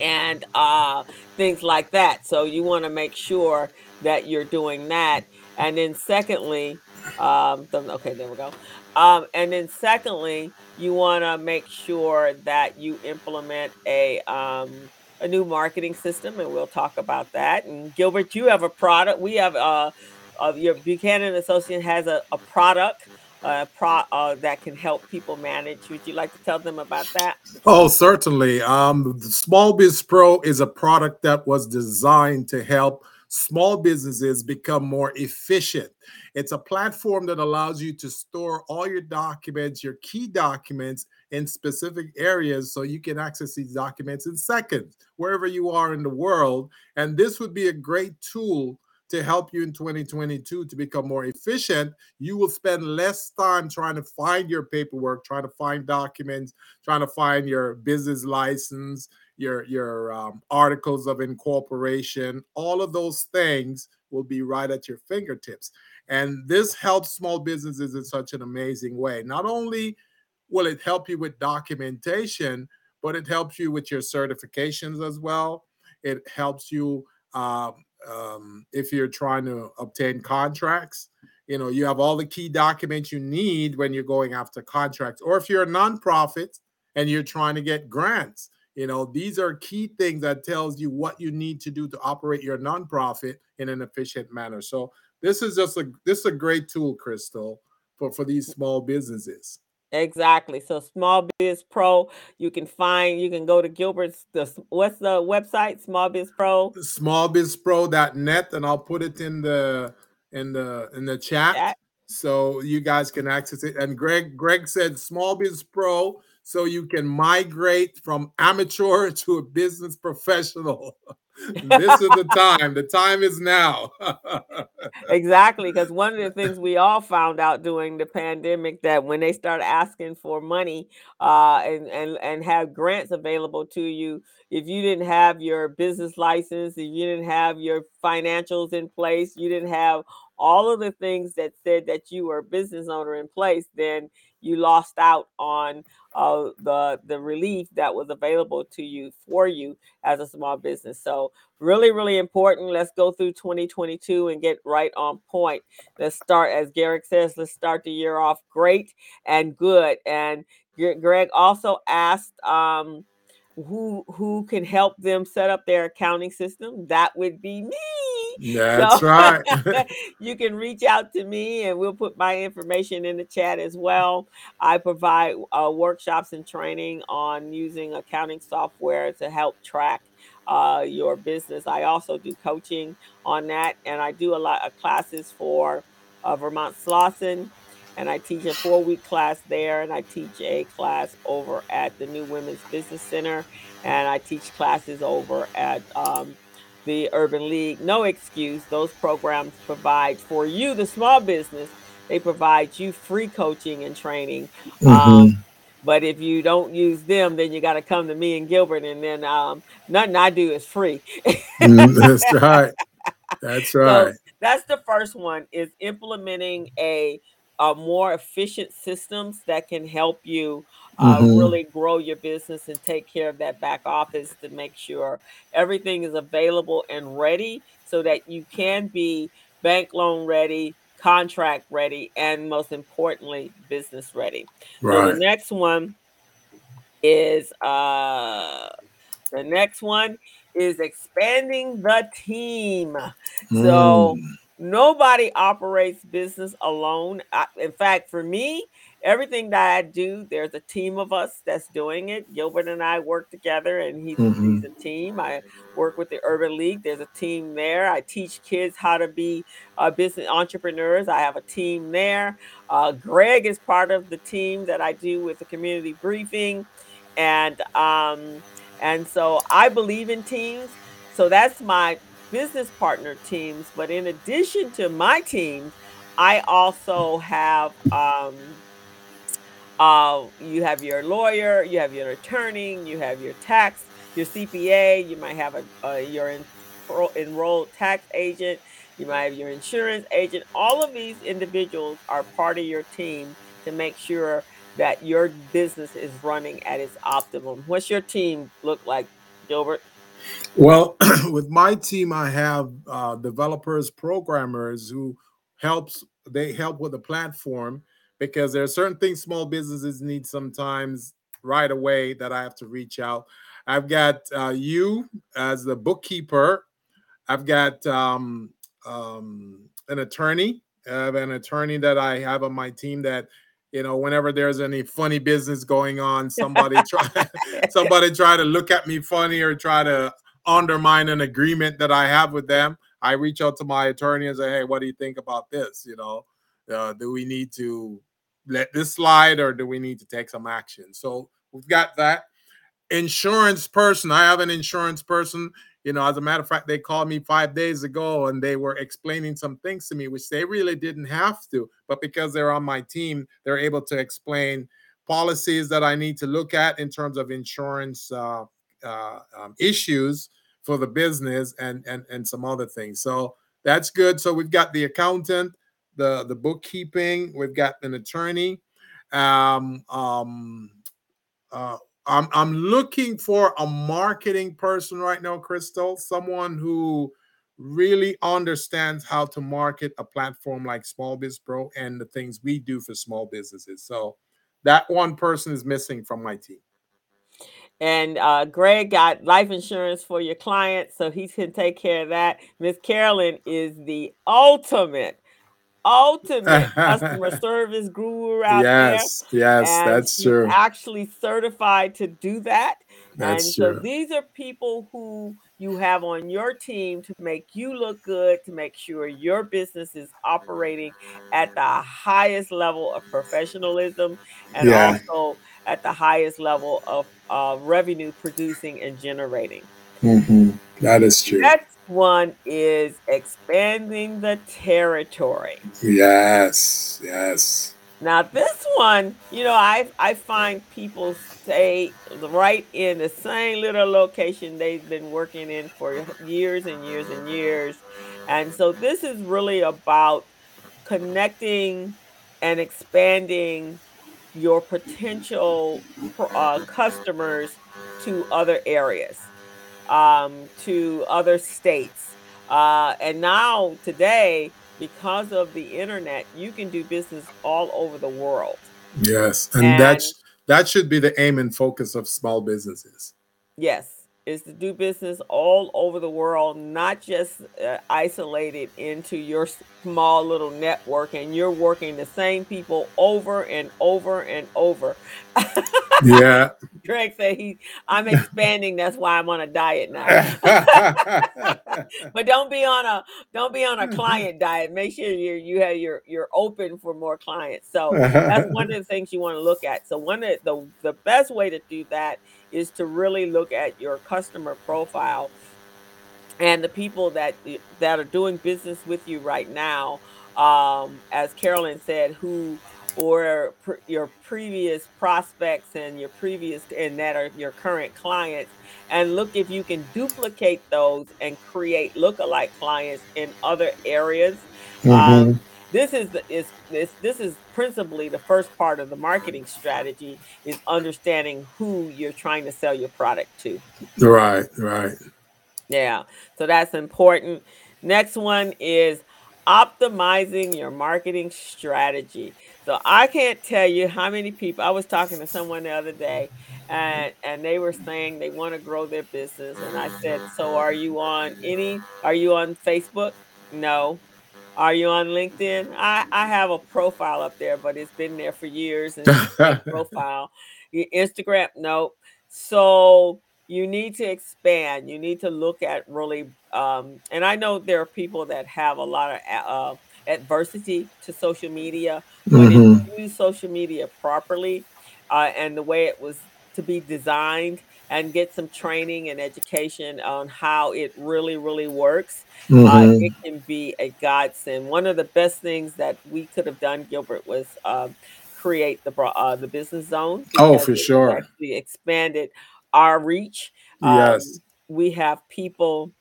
S3: and uh, things like that. So you want to make sure that you're doing that. And then secondly, um, okay, there we go. Um, and then secondly, you want to make sure that you implement a um, a new marketing system, and we'll talk about that. And Gilbert, you have a product. We have uh, uh, your Buchanan Associate has a, a product uh, pro, uh, that can help people manage. Would you like to tell them about that?
S2: Oh, certainly. Um, Small Biz Pro is a product that was designed to help small businesses become more efficient. It's a platform that allows you to store all your documents, your key documents in specific areas so you can access these documents in seconds, wherever you are in the world. And this would be a great tool to help you in 2022 to become more efficient. You will spend less time trying to find your paperwork, trying to find documents, trying to find your business license, your your um, articles of incorporation. All of those things will be right at your fingertips. And this helps small businesses in such an amazing way. Not only will it help you with documentation, but it helps you with your certifications as well. It helps you um, um, if you're trying to obtain contracts. You know, you have all the key documents you need when you're going after contracts, or if you're a nonprofit and you're trying to get grants. You know, these are key things that tells you what you need to do to operate your nonprofit in an efficient manner. So this is just a this is a great tool, Crystal, for for these small businesses.
S3: Exactly. So Small Biz Pro, you can find, you can go to Gilbert's, the, what's the website? Small Biz Pro?
S2: Smallbizpro.net, and I'll put it in the in the in the chat, chat, so you guys can access it. And Greg Greg said Small Biz Pro, so you can migrate from amateur to a business professional. this is the time. The time is now.
S3: exactly, because one of the things we all found out during the pandemic that when they start asking for money uh, and and and have grants available to you, if you didn't have your business license, if you didn't have your financials in place, you didn't have all of the things that said that you were a business owner in place, then you lost out on uh, the the relief that was available to you for you as a small business. So really, really important. Let's go through 2022 and get right on point. Let's start, as Garrick says, let's start the year off great and good. And Greg also asked. Um, who who can help them set up their accounting system that would be me.
S2: That's so, right.
S3: you can reach out to me and we'll put my information in the chat as well. I provide uh, workshops and training on using accounting software to help track uh, your business. I also do coaching on that and i do a lot of classes for uh, vermont slauson and I teach a four week class there, and I teach a class over at the New Women's Business Center, and I teach classes over at um, the Urban League. No excuse, those programs provide for you, the small business, they provide you free coaching and training. Mm-hmm. Um, but if you don't use them, then you got to come to me and Gilbert, and then um, nothing I do is free.
S2: mm, that's right. That's right. So
S3: that's the first one is implementing a uh, more efficient systems that can help you uh, mm-hmm. really grow your business and take care of that back office to make sure everything is available and ready so that you can be bank loan ready, contract ready, and most importantly, business ready. Right. So the next one is uh, the next one is expanding the team. Mm. So Nobody operates business alone. I, in fact, for me, everything that I do, there's a team of us that's doing it. Gilbert and I work together, and he's, mm-hmm. he's a team. I work with the Urban League. There's a team there. I teach kids how to be uh, business entrepreneurs. I have a team there. Uh, Greg is part of the team that I do with the community briefing, and um, and so I believe in teams. So that's my business partner teams. But in addition to my team, I also have um, uh, you have your lawyer, you have your attorney, you have your tax, your CPA, you might have a, your en- enrolled tax agent, you might have your insurance agent. All of these individuals are part of your team to make sure that your business is running at its optimum. What's your team look like, Gilbert?
S2: Well, with my team, I have uh, developers, programmers who helps. They help with the platform because there are certain things small businesses need sometimes right away that I have to reach out. I've got uh, you as the bookkeeper. I've got um, um, an attorney. I have an attorney that I have on my team that you know whenever there's any funny business going on somebody try somebody try to look at me funny or try to undermine an agreement that i have with them i reach out to my attorney and say hey what do you think about this? You know uh, do we need to let this slide or do we need to take some action? So we've got that. Insurance person i have an insurance person you know, as a matter of fact, they called me five days ago and they were explaining some things to me, which they really didn't have to. But because they're on my team, they're able to explain policies that I need to look at in terms of insurance uh, uh, um, issues for the business and, and and some other things. So that's good. So we've got the accountant, the the bookkeeping, we've got an attorney. Um, um, uh, I'm I'm looking for a marketing person right now, Crystal, someone who really understands how to market a platform like Small Biz Pro and the things we do for small businesses. So that one person is missing from my team.
S3: And uh, Greg got life insurance for your clients, so he can take care of that. Miss Carolyn is the ultimate ultimate customer service guru out
S2: yes, there. Yes, yes, that's true.
S3: Actually certified to do that.
S2: That's
S3: and
S2: true.
S3: these are people who you have on your team to make you look good, to make sure your business is operating at the highest level of professionalism and
S2: Yeah.
S3: also at the highest level of uh, revenue producing and generating.
S2: Mhm. That is true.
S3: Next one is expanding the territory.
S2: Yes, yes.
S3: Now this one, you know, I I find people stay right in the same little location they've been working in for years and years and years. And so this is really about connecting and expanding your potential uh, customers to other areas, um, to other states. Uh, and now, today, because of the internet, you can do business all over the world.
S2: Yes. And
S3: And
S2: that's that should be the aim and focus of small businesses.
S3: Yes, is to do business all over the world, not just uh, isolated into your small little network, and you're working the same people over and over and over.
S2: Yeah.
S3: Greg said he, I'm expanding. That's why I'm on a diet now. but don't be on a don't be on a client diet. Make sure you you have your you're open for more clients. So that's one of the things you want to look at. So one of the the best way to do that is to really look at your customer profile and the people that that are doing business with you right now um as carolyn said who or pr- your previous prospects and your previous and that are your current clients and look if you can duplicate those and create lookalike clients in other areas um,
S2: Mhm.
S3: this is the is this this is principally the first part of the marketing strategy is understanding who you're trying to sell your product to
S2: Right, right.
S3: yeah, so that's important. Next one is optimizing your marketing strategy. So I can't tell you how many people I was talking to someone the other day and and they were saying they want to grow their business and I said, "So are you on any are you on Facebook?" No. Are you on LinkedIn? I I have a profile up there, but it's been there for years and it's the same profile. Instagram, no. So you need to expand. You need to look at really, um, and I know there are people that have a lot of uh, adversity to social media, but if
S2: Mhm.
S3: you use social media properly uh, and the way it was to be designed, and get some training and education on how it really, really works, uh,
S2: Mhm.
S3: it can be a godsend. One of the best things that we could have done, Gilbert, was um, create the uh, the business zone
S2: Oh, for sure.
S3: actually expanded our reach. Um,
S2: Yes.
S3: we have people.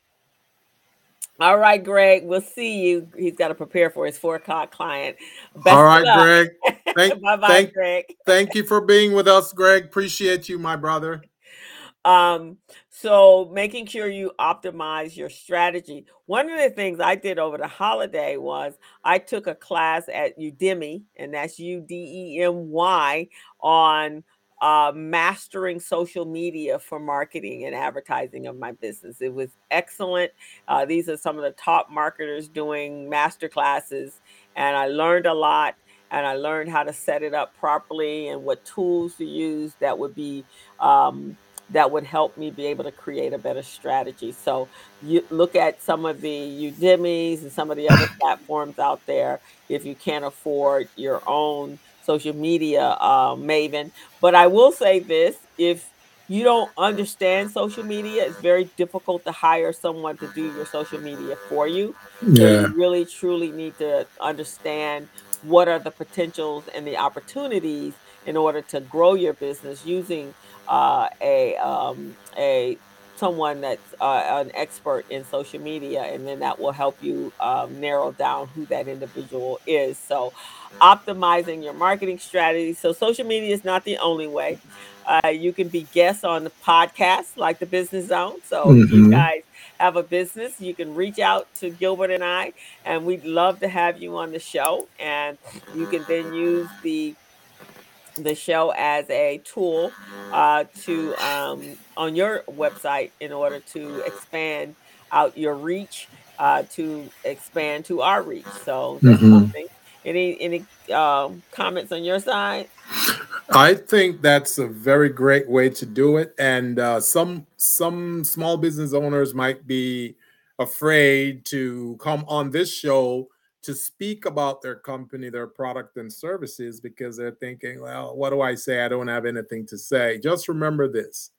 S3: All right, Greg, we'll see you. He's got to prepare for his four o'clock client. Best
S2: All right. Greg. Thank
S3: bye bye,
S2: thank
S3: Greg.
S2: thank you for being with us, Greg. Appreciate you, my brother.
S3: Um, so making sure you optimize your strategy. One of the things I did over the holiday was I took a class at Udemy, and that's U D E M Y, on uh, mastering social media for marketing and advertising of my business. It was excellent. Uh, these are some of the top marketers doing master classes, and I learned a lot. And I learned how to set it up properly and what tools to use that would be um, that would help me be able to create a better strategy. So you look at some of the Udemy's and some of the other platforms out there if you can't afford your own social media uh, maven. But I will say this: if you don't understand social media, it's very difficult to hire someone to do your social media for you. So
S2: Yeah.
S3: you really truly need to understand what are the potentials and the opportunities in order to grow your business using uh, a um, a someone that's uh, an expert in social media, and then that will help you um, narrow down who that individual is. So, optimizing your marketing strategy. So, social media is not the only way. Uh, you can be guests on the podcast like the Business Zone. So, if you
S2: Mhm.
S3: guys have a business, you can reach out to Gilbert and I, and we'd love to have you on the show. And you can then use the the show as a tool uh, to um, on your website in order to expand out your reach uh, to expand to our reach. So that's
S2: Mhm.
S3: Any any um, comments on your side?
S2: I think that's a very great way to do it, and uh, some some small business owners might be afraid to come on this show to speak about their company, their product and services because they're thinking, well, what do I say? I don't have anything to say. Just remember this.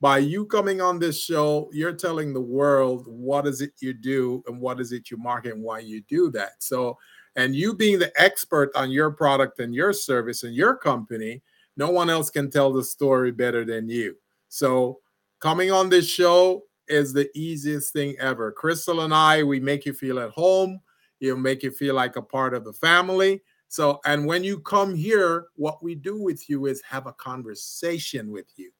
S2: By you coming on this show, you're telling the world what is it you do and what is it you market and why you do that. So, and you being the expert on your product and your service and your company, no one else can tell the story better than you. So, coming on this show is the easiest thing ever. Crystal and I, we make you feel at home. You'll make you feel like a part of the family. So, and when you come here, what we do with you is have a conversation with you.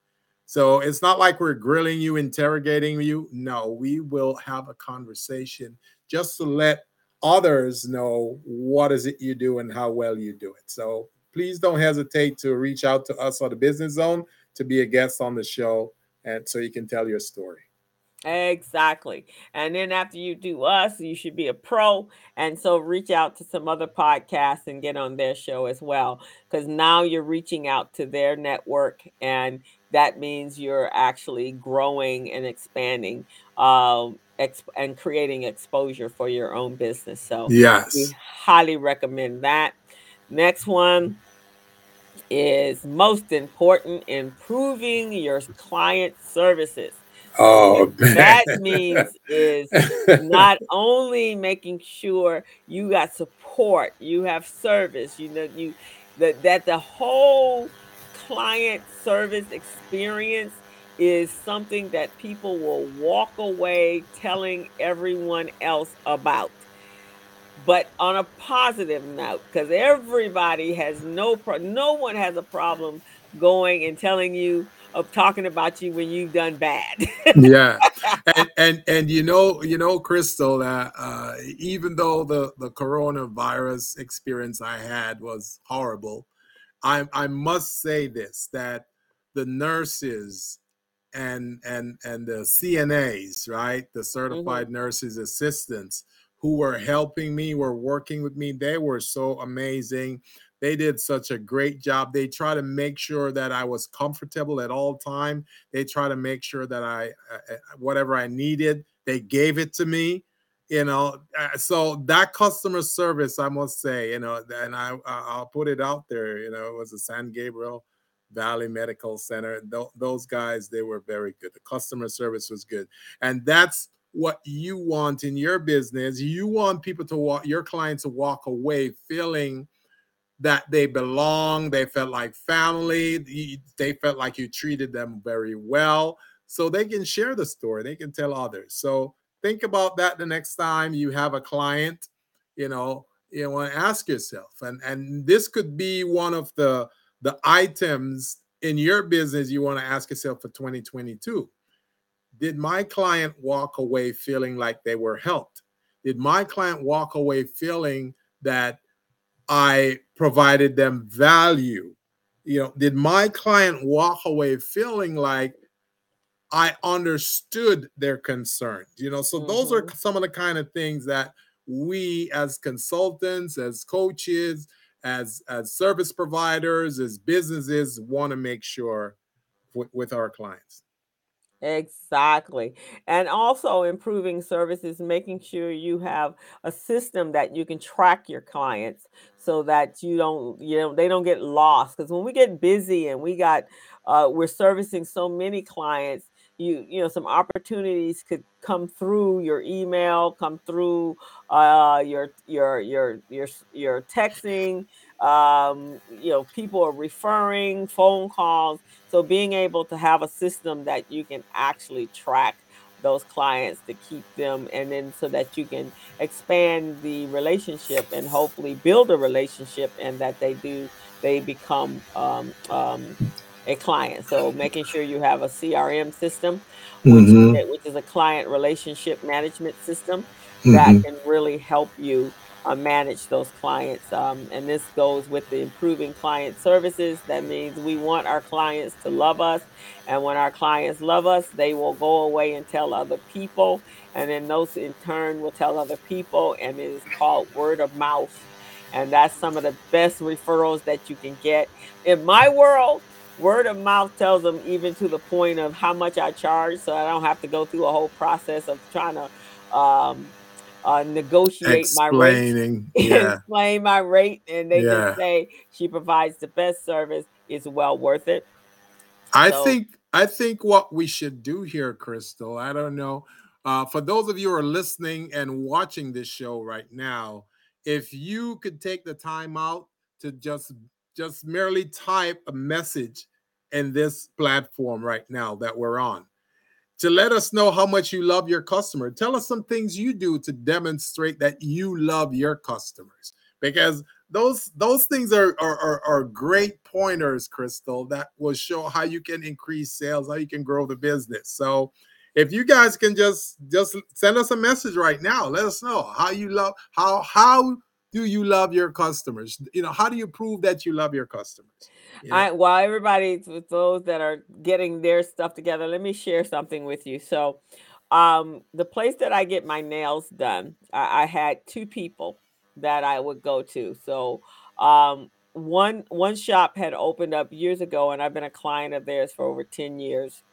S2: So it's not like we're grilling you, interrogating you. No, we will have a conversation just to let others know what is it you do and how well you do it. So please don't hesitate to reach out to us on the business zone to be a guest on the show and so you can tell your story.
S3: Exactly. And then after you do us, you should be a pro. And so reach out to some other podcasts and get on their show as well. Because now you're reaching out to their network, and that means you're actually growing and expanding um, exp- and creating exposure for your own business. So we
S2: Yes.
S3: highly recommend that. Next one is most important improving your client services.
S2: Oh,
S3: What that means is not only making sure you got support, you have service, you know, you that that the whole client service experience is something that people will walk away telling everyone else about. But on a positive note, because everybody has no pro- no one has a problem going and telling you of talking about you when you've done bad.
S2: yeah. And and and you know you know crystal that uh even though the the coronavirus experience i had was horrible i i must say this that the nurses and and and the cnas right the certified nurses assistants who were helping me were working with me they were so amazing they did such a great job they try to make sure that i was comfortable at all time they try to make sure that I, uh, whatever I needed, they gave it to me. You know, uh, so that customer service, I must say, you know, and I I'll put it out there. You know, it was a San Gabriel Valley Medical Center. Tho- those guys, they were very good. The customer service was good, and that's what you want in your business. You want people to walk, your clients to walk away feeling that they belong, they felt like family, they felt like you treated them very well. So they can share the story, they can tell others. So think about that the next time you have a client, you know, you want to ask yourself. And and this could be one of the the items in your business you want to ask yourself for 2022. Did my client walk away feeling like they were helped? Did my client walk away feeling that I provided them value. you know, did my client walk away feeling like I understood their concerns? You know, so mm-hmm. those are mm-hmm. some of the kind of things that we as consultants, as coaches, as as service providers, as businesses want to make sure w- with our clients.
S3: Exactly. And also improving services, making sure you have a system that you can track your clients so that you don't, you know, they don't get lost. Because when we get busy and we got, uh, we're servicing so many clients, you, you know, some opportunities could come through your email, come through uh, your, your, your, your, your texting, um, you know, people are referring, phone calls. So being able to have a system that you can actually track those clients to keep them and then so that you can expand the relationship and hopefully build a relationship and that they do they become um, um, a client so making sure you have a crm system which, mm-hmm. which is a client relationship management system mm-hmm. that can really help you uh, manage those clients. Um, and this goes with the improving client services. That means we want our clients to love us. And when our clients love us, they will go away and tell other people. And then those in turn will tell other people. And it is called word of mouth. And that's some of the best referrals that you can get. In my world, word of mouth tells them even to the point of how much I charge. So I don't have to go through a whole process of trying to um, uh, negotiate my rate, yeah. explain my rate, and they yeah. just say she provides the best service. It's well worth it.
S2: I so, think I think what we should do here, Crystal. I don't know. Uh, for those of you who are listening and watching this show right now, if you could take the time out to just just merely type a message in this platform right now that we're on to let us know how much you love your customer. Tell us some things you do to demonstrate that you love your customers because those those things are are, are, are great pointers, Crystal, that will show how you can increase sales, how you can grow the business. So if you guys can just just send us a message right now, let us know how you love how how do you love your customers? You know, how do you prove that you love your customers?
S3: Yeah. I while everybody with those that are getting their stuff together, let me share something with you. So um the place that I get my nails done, I, I had two people that I would go to. So um one one shop had opened up years ago and I've been a client of theirs for over 10 years.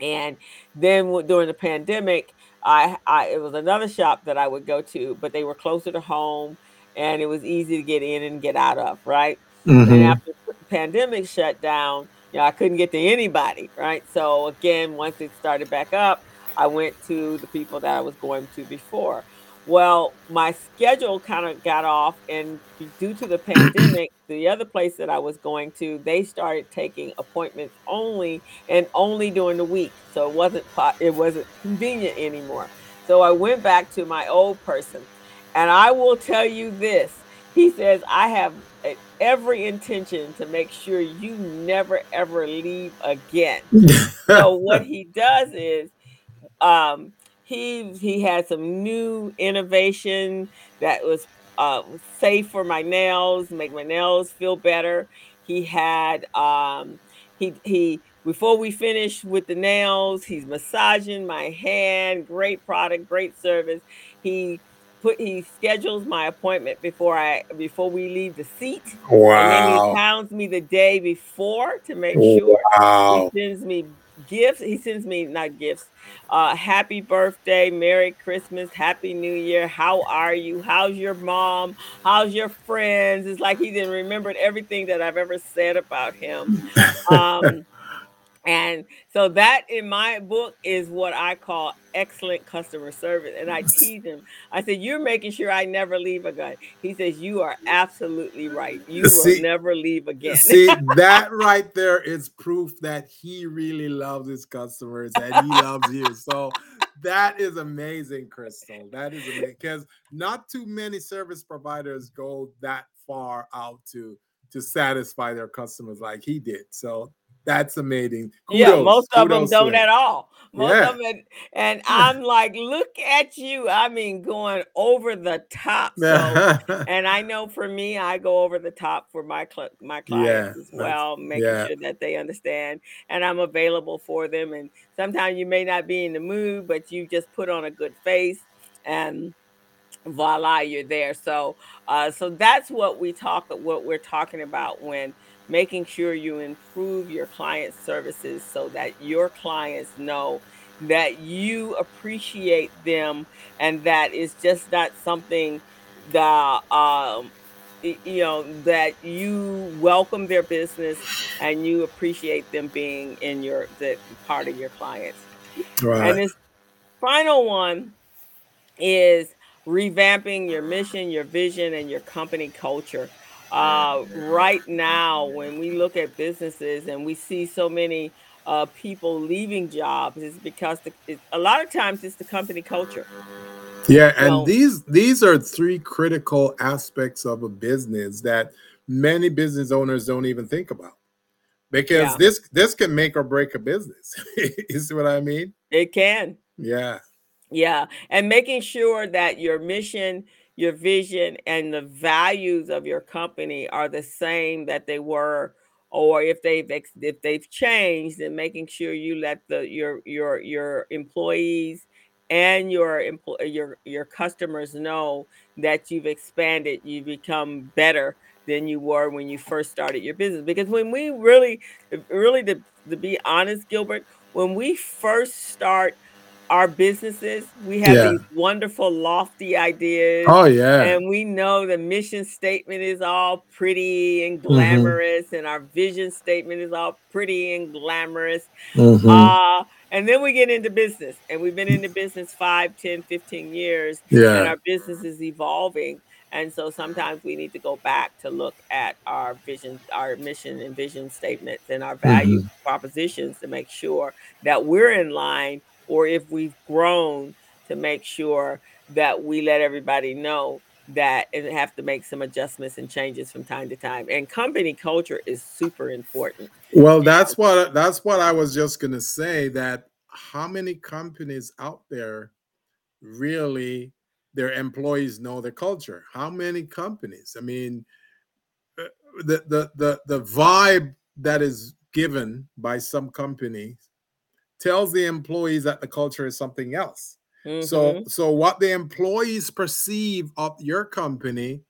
S3: And then during the pandemic, I, I it was another shop that I would go to, but they were closer to home and it was easy to get in and get out of, right? Mm-hmm. And after the pandemic shut down, you know, I couldn't get to anybody, right? So again, once it started back up, I went to the people that I was going to before. Well, my schedule kind of got off, and due to the pandemic, the other place that I was going to, they started taking appointments only and only during the week. So it wasn't it wasn't convenient anymore. So I went back to my old person, and I will tell you this: he says I have every intention to make sure you never ever leave again. so what he does is um, he he had some new innovation that was uh, safe for my nails, make my nails feel better. He had um, he he before we finish with the nails, he's massaging my hand. Great product, great service. He put he schedules my appointment before I before we leave the seat. Wow. And then he pounds me the day before to make sure wow. he sends me gifts. He sends me not gifts. Uh, happy birthday, Merry Christmas, Happy New Year. How are you? How's your mom? How's your friends? It's like he didn't remembered everything that I've ever said about him. Um, and so that in my book is what I call excellent customer service. And I tease him. I said, You're making sure I never leave again. He says, You are absolutely right. You see, will never leave again.
S2: see, that right there is proof that he really loves his customers and he loves you. So that is amazing, Crystal. That is amazing because not too many service providers go that far out to to satisfy their customers like he did. So That's amazing.
S3: Kudos, yeah, most of them don't at all. Most
S2: yeah.
S3: of it, and I'm like, look at you. I mean, going over the top. So, and I know for me, I go over the top for my cl- my clients yeah, as well, making yeah. sure that they understand, and I'm available for them. And sometimes you may not be in the mood, but you just put on a good face and voila you're there so uh, so that's what we talk what we're talking about when making sure you improve your client services so that your clients know that you appreciate them and that is just not something that um you know that you welcome their business and you appreciate them being in your the part of your clients. Right. and this final one is revamping your mission your vision and your company culture uh, right now, when we look at businesses and we see so many uh, people leaving jobs, is because the, it, a lot of times it's the company culture.
S2: Yeah, and so, these these are three critical aspects of a business that many business owners don't even think about because yeah. this this can make or break a business. you see what I mean?
S3: It can.
S2: Yeah.
S3: Yeah, and making sure that your mission your vision and the values of your company are the same that they were or if they've if they've changed and making sure you let the your your your employees and your your your customers know that you've expanded you become better than you were when you first started your business. Because when we really really to, to be honest gilbert when we first start our businesses. We have yeah. these wonderful, lofty ideas.
S2: Oh, yeah.
S3: And we know the mission statement is all pretty and mm-hmm. glamorous, mm-hmm. and our vision statement is all pretty and glamorous. Mm-hmm. Uh, and then we get into business, and we've been in the business 5, 10, 15 years,
S2: yeah.
S3: and our business is evolving. And so sometimes we need to go back to look at our vision, our mission and vision statements and our value mm-hmm. propositions to make sure that we're in line or if we've grown to make sure that we let everybody know that and have to make some adjustments and changes from time to time. And company culture is super important
S2: well that's what that's what i was just going to say that how many companies out there really their employees know the culture? How many companies? I mean uh, the the the, the vibe that is given by some companies tells the employees that the culture is something else. Mm-hmm. So, so what the employees perceive of your company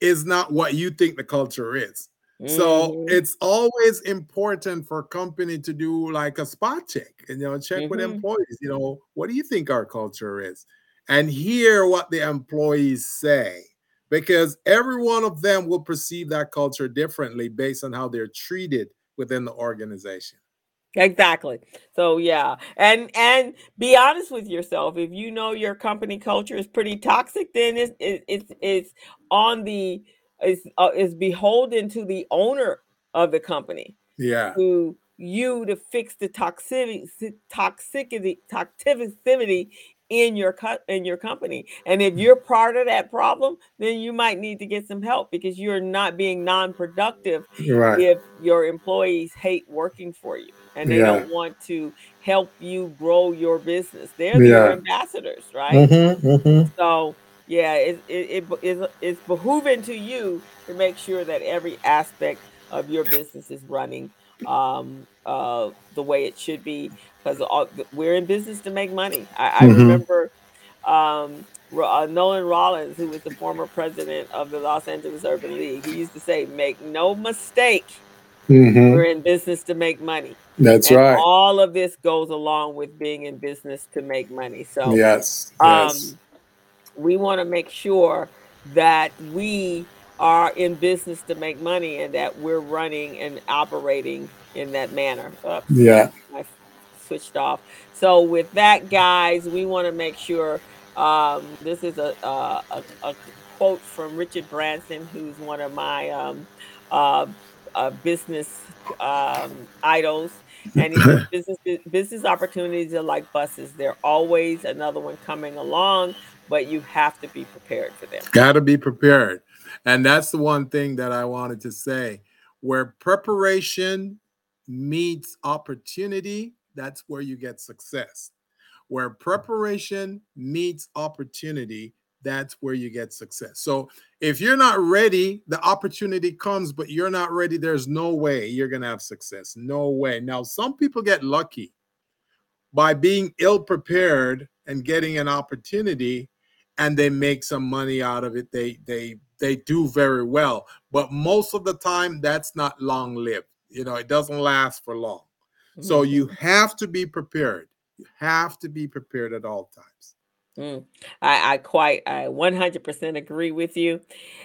S2: is not what you think the culture is. Mm-hmm. So it's always important for a company to do like a spot check and you know check mm-hmm. with employees. You know, what do you think our culture is? And hear what the employees say because every one of them will perceive that culture differently based on how they're treated within the organization.
S3: Exactly. So yeah, and and be honest with yourself. If you know your company culture is pretty toxic, then it's it's it's on the is uh, is beholden to the owner of the company.
S2: Yeah.
S3: To you to fix the toxicity toxicity toxicity in your cut in your company. And if you're part of that problem, then you might need to get some help because you're not being non-productive
S2: right.
S3: if your employees hate working for you and they yeah. don't want to help you grow your business. They're yeah. your ambassadors, right? Mm-hmm, mm-hmm. So yeah, it, it, it, it's, it's behooving to you to make sure that every aspect of your business is running um, uh, the way it should be because we're in business to make money. I, I mm-hmm. remember um, uh, Nolan Rollins, who was the former president of the Los Angeles Urban League, he used to say, "Make no mistake, mm-hmm. we're in business to make money."
S2: That's
S3: and
S2: right.
S3: All of this goes along with being in business to make money. So
S2: yes,
S3: um,
S2: yes.
S3: we want to make sure that we are in business to make money and that we're running and operating in that manner.
S2: Oops, yeah.
S3: I switched off. So with that, guys, we want to make sure um, this is a, a, a, quote from Richard Branson, who's one of my um, uh, uh, business um, idols. And business business opportunities are like buses; they're always another one coming along, but you have to be prepared for them.
S2: Got to be prepared. And that's the one thing that I wanted to say where preparation meets opportunity, that's where you get success. Where mm. preparation meets opportunity, that's where you get success. So if you're not ready, the opportunity comes, but you're not ready, there's no way you're going to have success. No way. Now, some people get lucky by being ill prepared and getting an opportunity and they make some money out of it. They they they do very well. But most of the time that's not long lived. You know, it doesn't last for long. Mm-hmm. So you have to be prepared. You have to be prepared at all times.
S3: Mm, I, I quite, I 100% agree with you.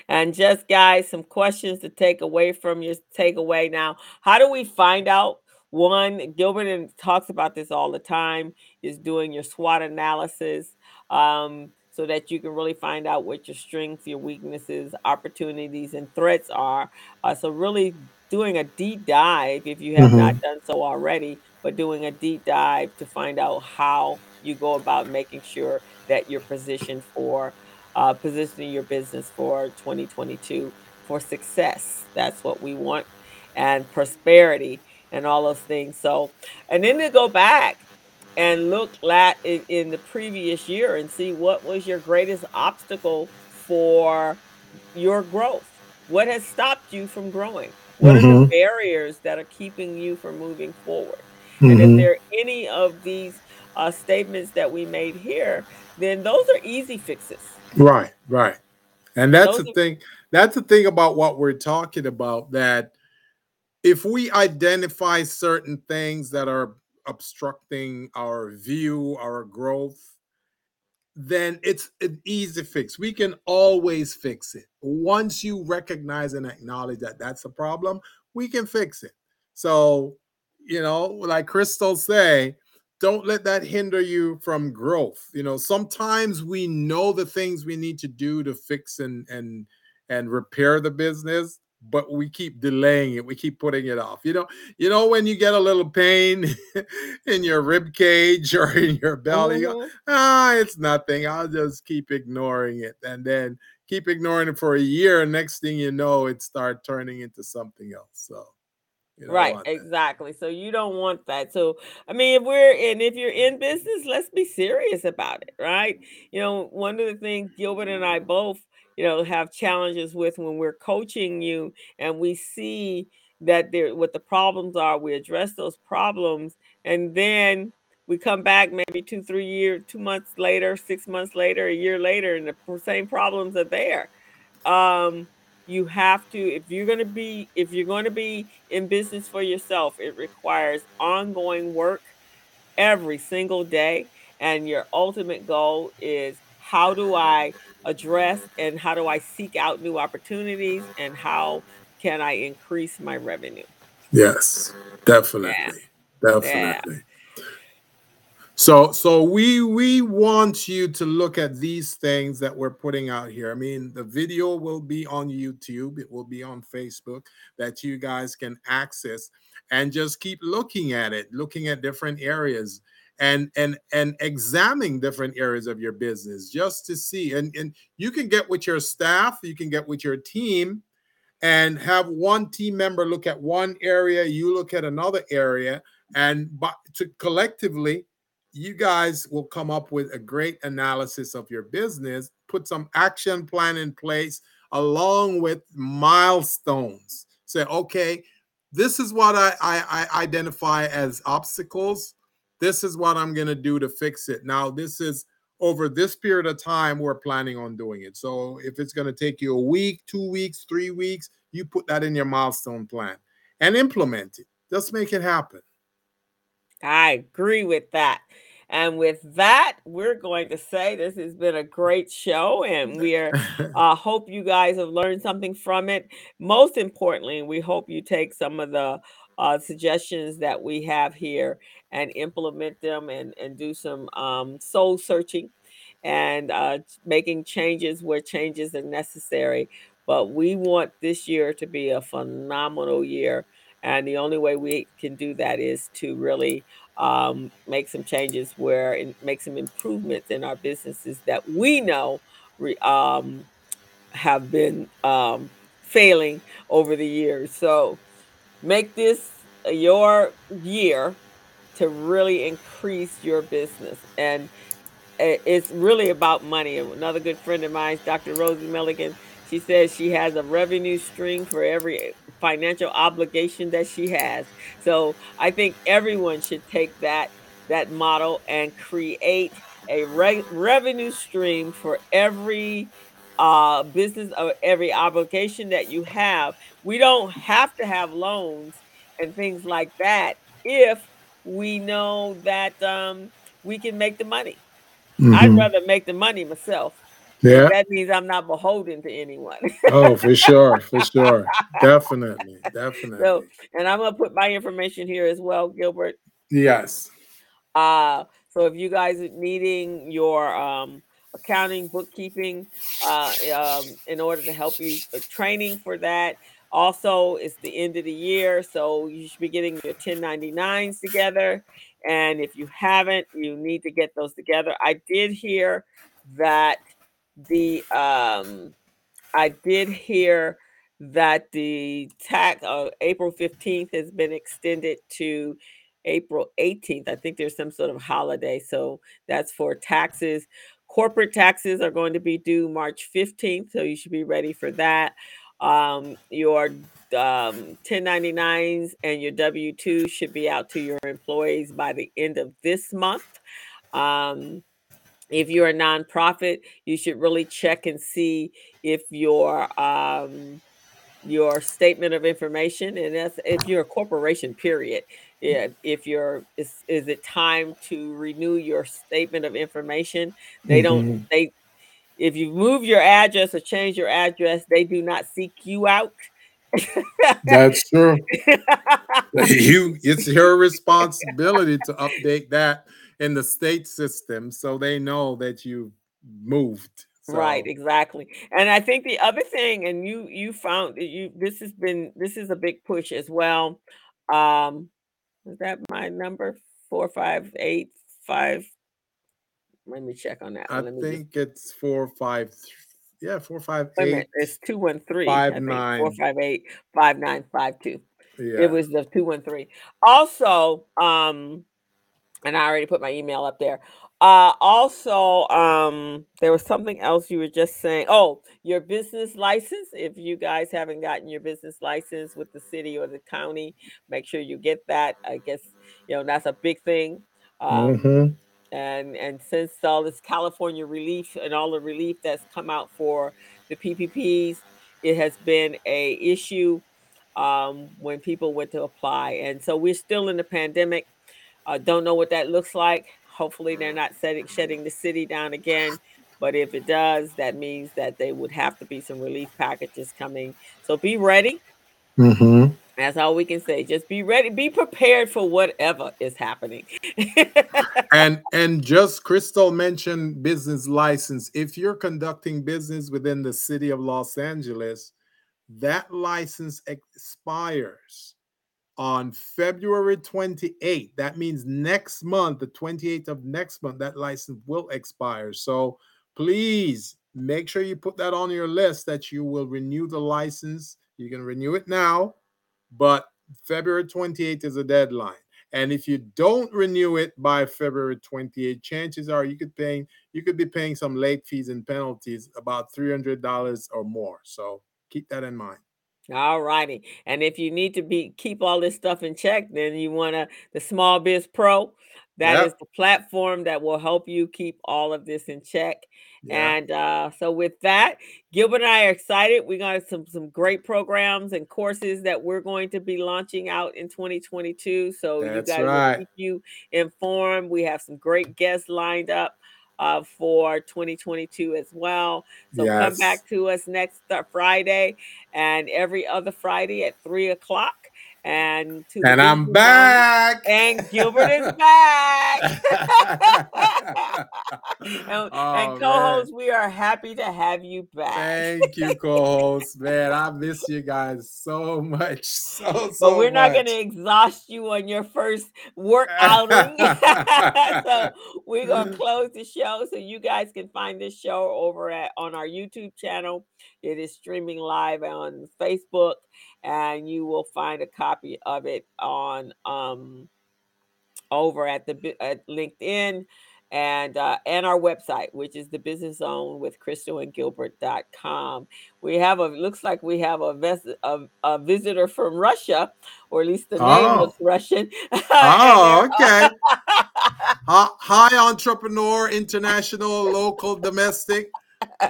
S3: And just guys, some questions to take away from your takeaway now. How do we find out? One, Gilbert and talks about this all the time, is doing your SWOT analysis um, so that you can really find out what your strengths, your weaknesses, opportunities, and threats are. Uh, so, really doing a deep dive if you have mm-hmm. not done so already, but doing a deep dive to find out how you go about making sure that you're positioned for uh, positioning your business for 2022 for success. That's what we want, and prosperity and all those things. So, and then to go back and look at in, in the previous year and see what was your greatest obstacle for your growth. What has stopped you from growing? What mm-hmm. are the mm-hmm. barriers that are keeping you from moving forward? Mm-hmm. And if mm-hmm. there are any of these uh, statements that we made here, then those are easy fixes.
S2: Right, right. And that's those the are- thing. That's the thing about what we're talking about that if we identify certain things that are obstructing our view, our growth, then it's an easy fix. We can always fix it. Once you recognize and acknowledge that that's a problem, we can fix it. So, you know, like Crystal say, don't let that hinder you from growth you know sometimes we know the things we need to do to fix and and and repair the business but we keep delaying it we keep putting it off you know you know when you get a little pain in your rib cage or in your belly mm-hmm. ah it's nothing i'll just keep ignoring it and then keep ignoring it for a year and next thing you know it start turning into something else so
S3: right, exactly. So you don't want that. So I mean, if we're in, if you're in business, let's be serious about it, right? You know, one of the things Gilbert and I both, you know, have challenges with when we're coaching you, and we see that there what the problems are, we address those problems, and then we come back maybe two, three years, two months later, six months later, a year later, and the same problems are there. Um, you have to if you're going to be if you're going to be in business for yourself it requires ongoing work every single day and your ultimate goal is how do i address and how do i seek out new opportunities and how can i increase my revenue
S2: yes definitely yeah. definitely yeah. So so we we want you to look at these things that we're putting out here. I mean, the video will be on YouTube, it will be on Facebook that you guys can access and just keep looking at it, looking at different areas and and and examining different areas of your business just to see and and you can get with your staff, you can get with your team and have one team member look at one area, you look at another area and but to collectively you guys will come up with a great analysis of your business, put some action plan in place along with milestones. Say, okay, this is what I, I, I identify as obstacles. This is what I'm going to do to fix it. Now, this is over this period of time, we're planning on doing it. So if it's going to take you a week, two weeks, three weeks, you put that in your milestone plan and implement it. Just make it happen.
S3: I agree with that. And with that, we're going to say this has been a great show, and we are uh, hope you guys have learned something from it. Most importantly, we hope you take some of the uh, suggestions that we have here and implement them and, and do some um, soul searching and uh, making changes where changes are necessary. But we want this year to be a phenomenal year. And the only way we can do that is to really um, make some changes where and make some improvements in our businesses that we know re, um, have been um, failing over the years. So make this your year to really increase your business. And it's really about money. Another good friend of mine, Dr. Rosie Milligan, she says she has a revenue stream for every financial obligation that she has. So I think everyone should take that that model and create a re- revenue stream for every uh, business or every obligation that you have. We don't have to have loans and things like that if we know that um, we can make the money. Mm-hmm. I'd rather make the money myself. Yeah. That means I'm not beholden to anyone.
S2: oh, for sure. For sure. Definitely. Definitely.
S3: So, and I'm going to put my information here as well, Gilbert.
S2: Yes.
S3: Uh, so if you guys are needing your um, accounting, bookkeeping, uh, um, in order to help you uh, training for that. Also, it's the end of the year, so you should be getting your 1099s together. And if you haven't, you need to get those together. I did hear that the um, I did hear that the tax uh, April 15th has been extended to April 18th. I think there's some sort of holiday. So that's for taxes. Corporate taxes are going to be due March 15th. So you should be ready for that. Um, your um, 1099s and your W 2 should be out to your employees by the end of this month. Um, if you're a nonprofit, you should really check and see if your um, your statement of information, and that's if you're a corporation, period. Yeah, if you're is is it time to renew your statement of information? They mm-hmm. don't they if you move your address or change your address, they do not seek you out.
S2: That's true. you it's your responsibility to update that in the state system so they know that you moved. So.
S3: Right, exactly. And I think the other thing, and you you found that you this has been this is a big push as well. Um is that my number? Four five eight five. Let me check on that.
S2: I think just... it's four five. Yeah, four five
S3: eight. Minute, it's two one three. Five nine. Four five eight five nine five two. Yeah. It was the two one three. Also, um, and I already put my email up there. Uh, also, um, there was something else you were just saying. Oh, your business license. If you guys haven't gotten your business license with the city or the county, make sure you get that. I guess you know that's a big thing. Um, mm-hmm. And and since all this California relief and all the relief that's come out for the PPPs, it has been a issue um, when people went to apply. And so we're still in the pandemic. Uh, don't know what that looks like. Hopefully, they're not setting shutting the city down again. But if it does, that means that they would have to be some relief packages coming. So be ready. Mm-hmm. That's all we can say. Just be ready. Be prepared for whatever is happening.
S2: and and just Crystal mentioned business license. If you're conducting business within the city of Los Angeles, that license expires on February 28th. That means next month, the 28th of next month, that license will expire. So please make sure you put that on your list that you will renew the license. You can renew it now, but February 28th is a deadline. And if you don't renew it by February 28th, chances are you could paying you could be paying some late fees and penalties about $300 or more. So keep that in mind.
S3: All righty. And if you need to be keep all this stuff in check, then you want to the Small Biz Pro. That yep. is the platform that will help you keep all of this in check. Yeah. And uh, so with that, Gilbert and I are excited. We got some some great programs and courses that we're going to be launching out in 2022. So That's you guys right. will keep you informed. We have some great guests lined up uh, for 2022 as well. So yes. come back to us next uh, Friday and every other Friday at three o'clock. And
S2: and I'm back.
S3: And Gilbert is back. and, oh, and, co-host, man. we are happy to have you back.
S2: Thank you, co-host. man, I miss you guys so much. So,
S3: so But we're
S2: much.
S3: not gonna exhaust you on your first work outing. so we're gonna close the show so you guys can find this show over at on our YouTube channel It is streaming live on Facebook, and you will find a copy of it on um, over at the at LinkedIn and uh, and our website, which is the Business Zone with Crystal and Gilbert.com. We have a looks like we have a, ves- a, a visitor from Russia, or at least the name
S2: Oh.
S3: looks Russian.
S2: Oh, okay. Hi, hi, entrepreneur, international, local, domestic,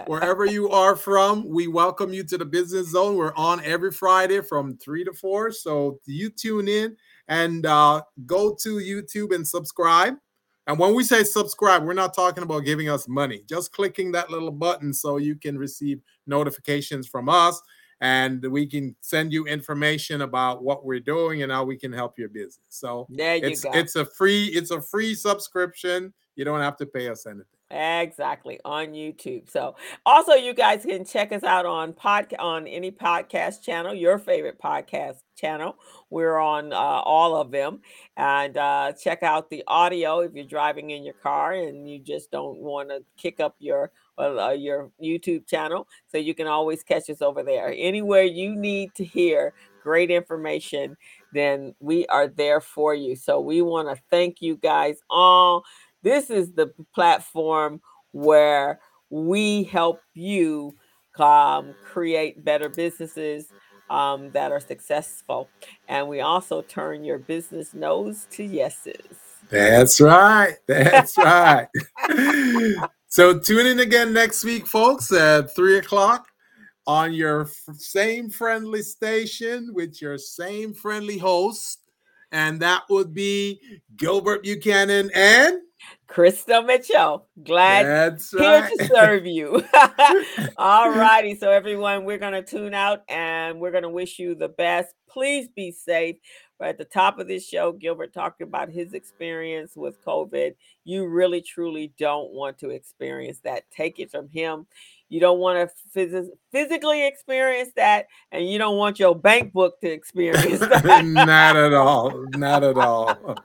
S2: wherever you are from. We welcome you to the Business Zone. We're on every Friday from three to four. So you tune in and uh, go to YouTube and subscribe. And when we say subscribe, we're not talking about giving us money, just clicking that little button so you can receive notifications from us and we can send you information about what we're doing and how we can help your business. So
S3: there you
S2: it's
S3: go.
S2: it's a free it's a free subscription. You don't have to pay us anything.
S3: Exactly on YouTube. So also you guys can check us out on pod on any podcast channel, your favorite podcast channel. We're on uh, all of them, and uh, check out the audio if you're driving in your car and you just don't want to kick up your uh, your YouTube channel. So you can always catch us over there. Anywhere you need to hear great information, then we are there for you. So we want to thank you guys all this is the platform where we help you um, create better businesses um, that are successful. And we also turn your business no's to yeses.
S2: That's right. That's right. so tune in again next week, folks, at three o'clock on your f- same friendly station with your same friendly host. And that would be Gilbert Buchanan and
S3: Crystal Mitchell, glad
S2: that's
S3: here
S2: right.
S3: to serve you. All righty. So, everyone, we're going to tune out and we're going to wish you the best. Please be safe. But at the top of this show, Gilbert talked about his experience with COVID. You really, truly don't want to experience that. Take it from him. You don't want to phys- physically experience that, and you don't want your bank book to experience that.
S2: Not at all. Not at all.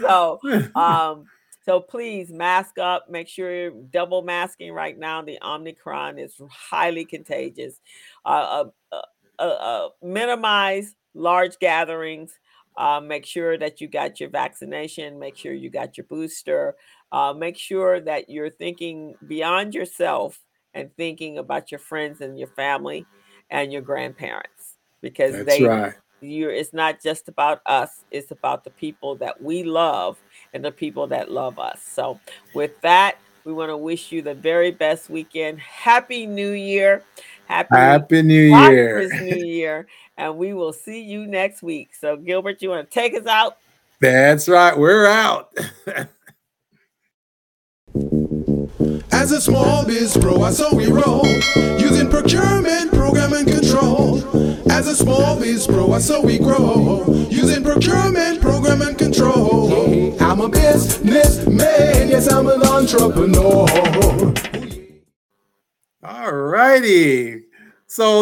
S3: so, um, so please mask up. Make sure you're double masking right now. The Omicron is highly contagious. Uh, uh, uh, uh, minimize large gatherings. Uh, make sure that you got your vaccination. Make sure you got your booster. Uh, make sure that you're thinking beyond yourself and thinking about your friends and your family and your grandparents because
S2: That's
S3: they
S2: right.
S3: you're it's not just about us it's about the people that we love and the people that love us so with that we want to wish you the very best weekend happy new year happy,
S2: Happy New Year.
S3: new year and we will see you next week so gilbert you want to take us out
S2: That's right. We're out.
S1: As a small biz pro, I saw we roll using procurement, program, and control. As a small biz pro, I saw we grow using procurement, program, and control. I'm a businessman, yes, I'm an entrepreneur.
S2: All righty. So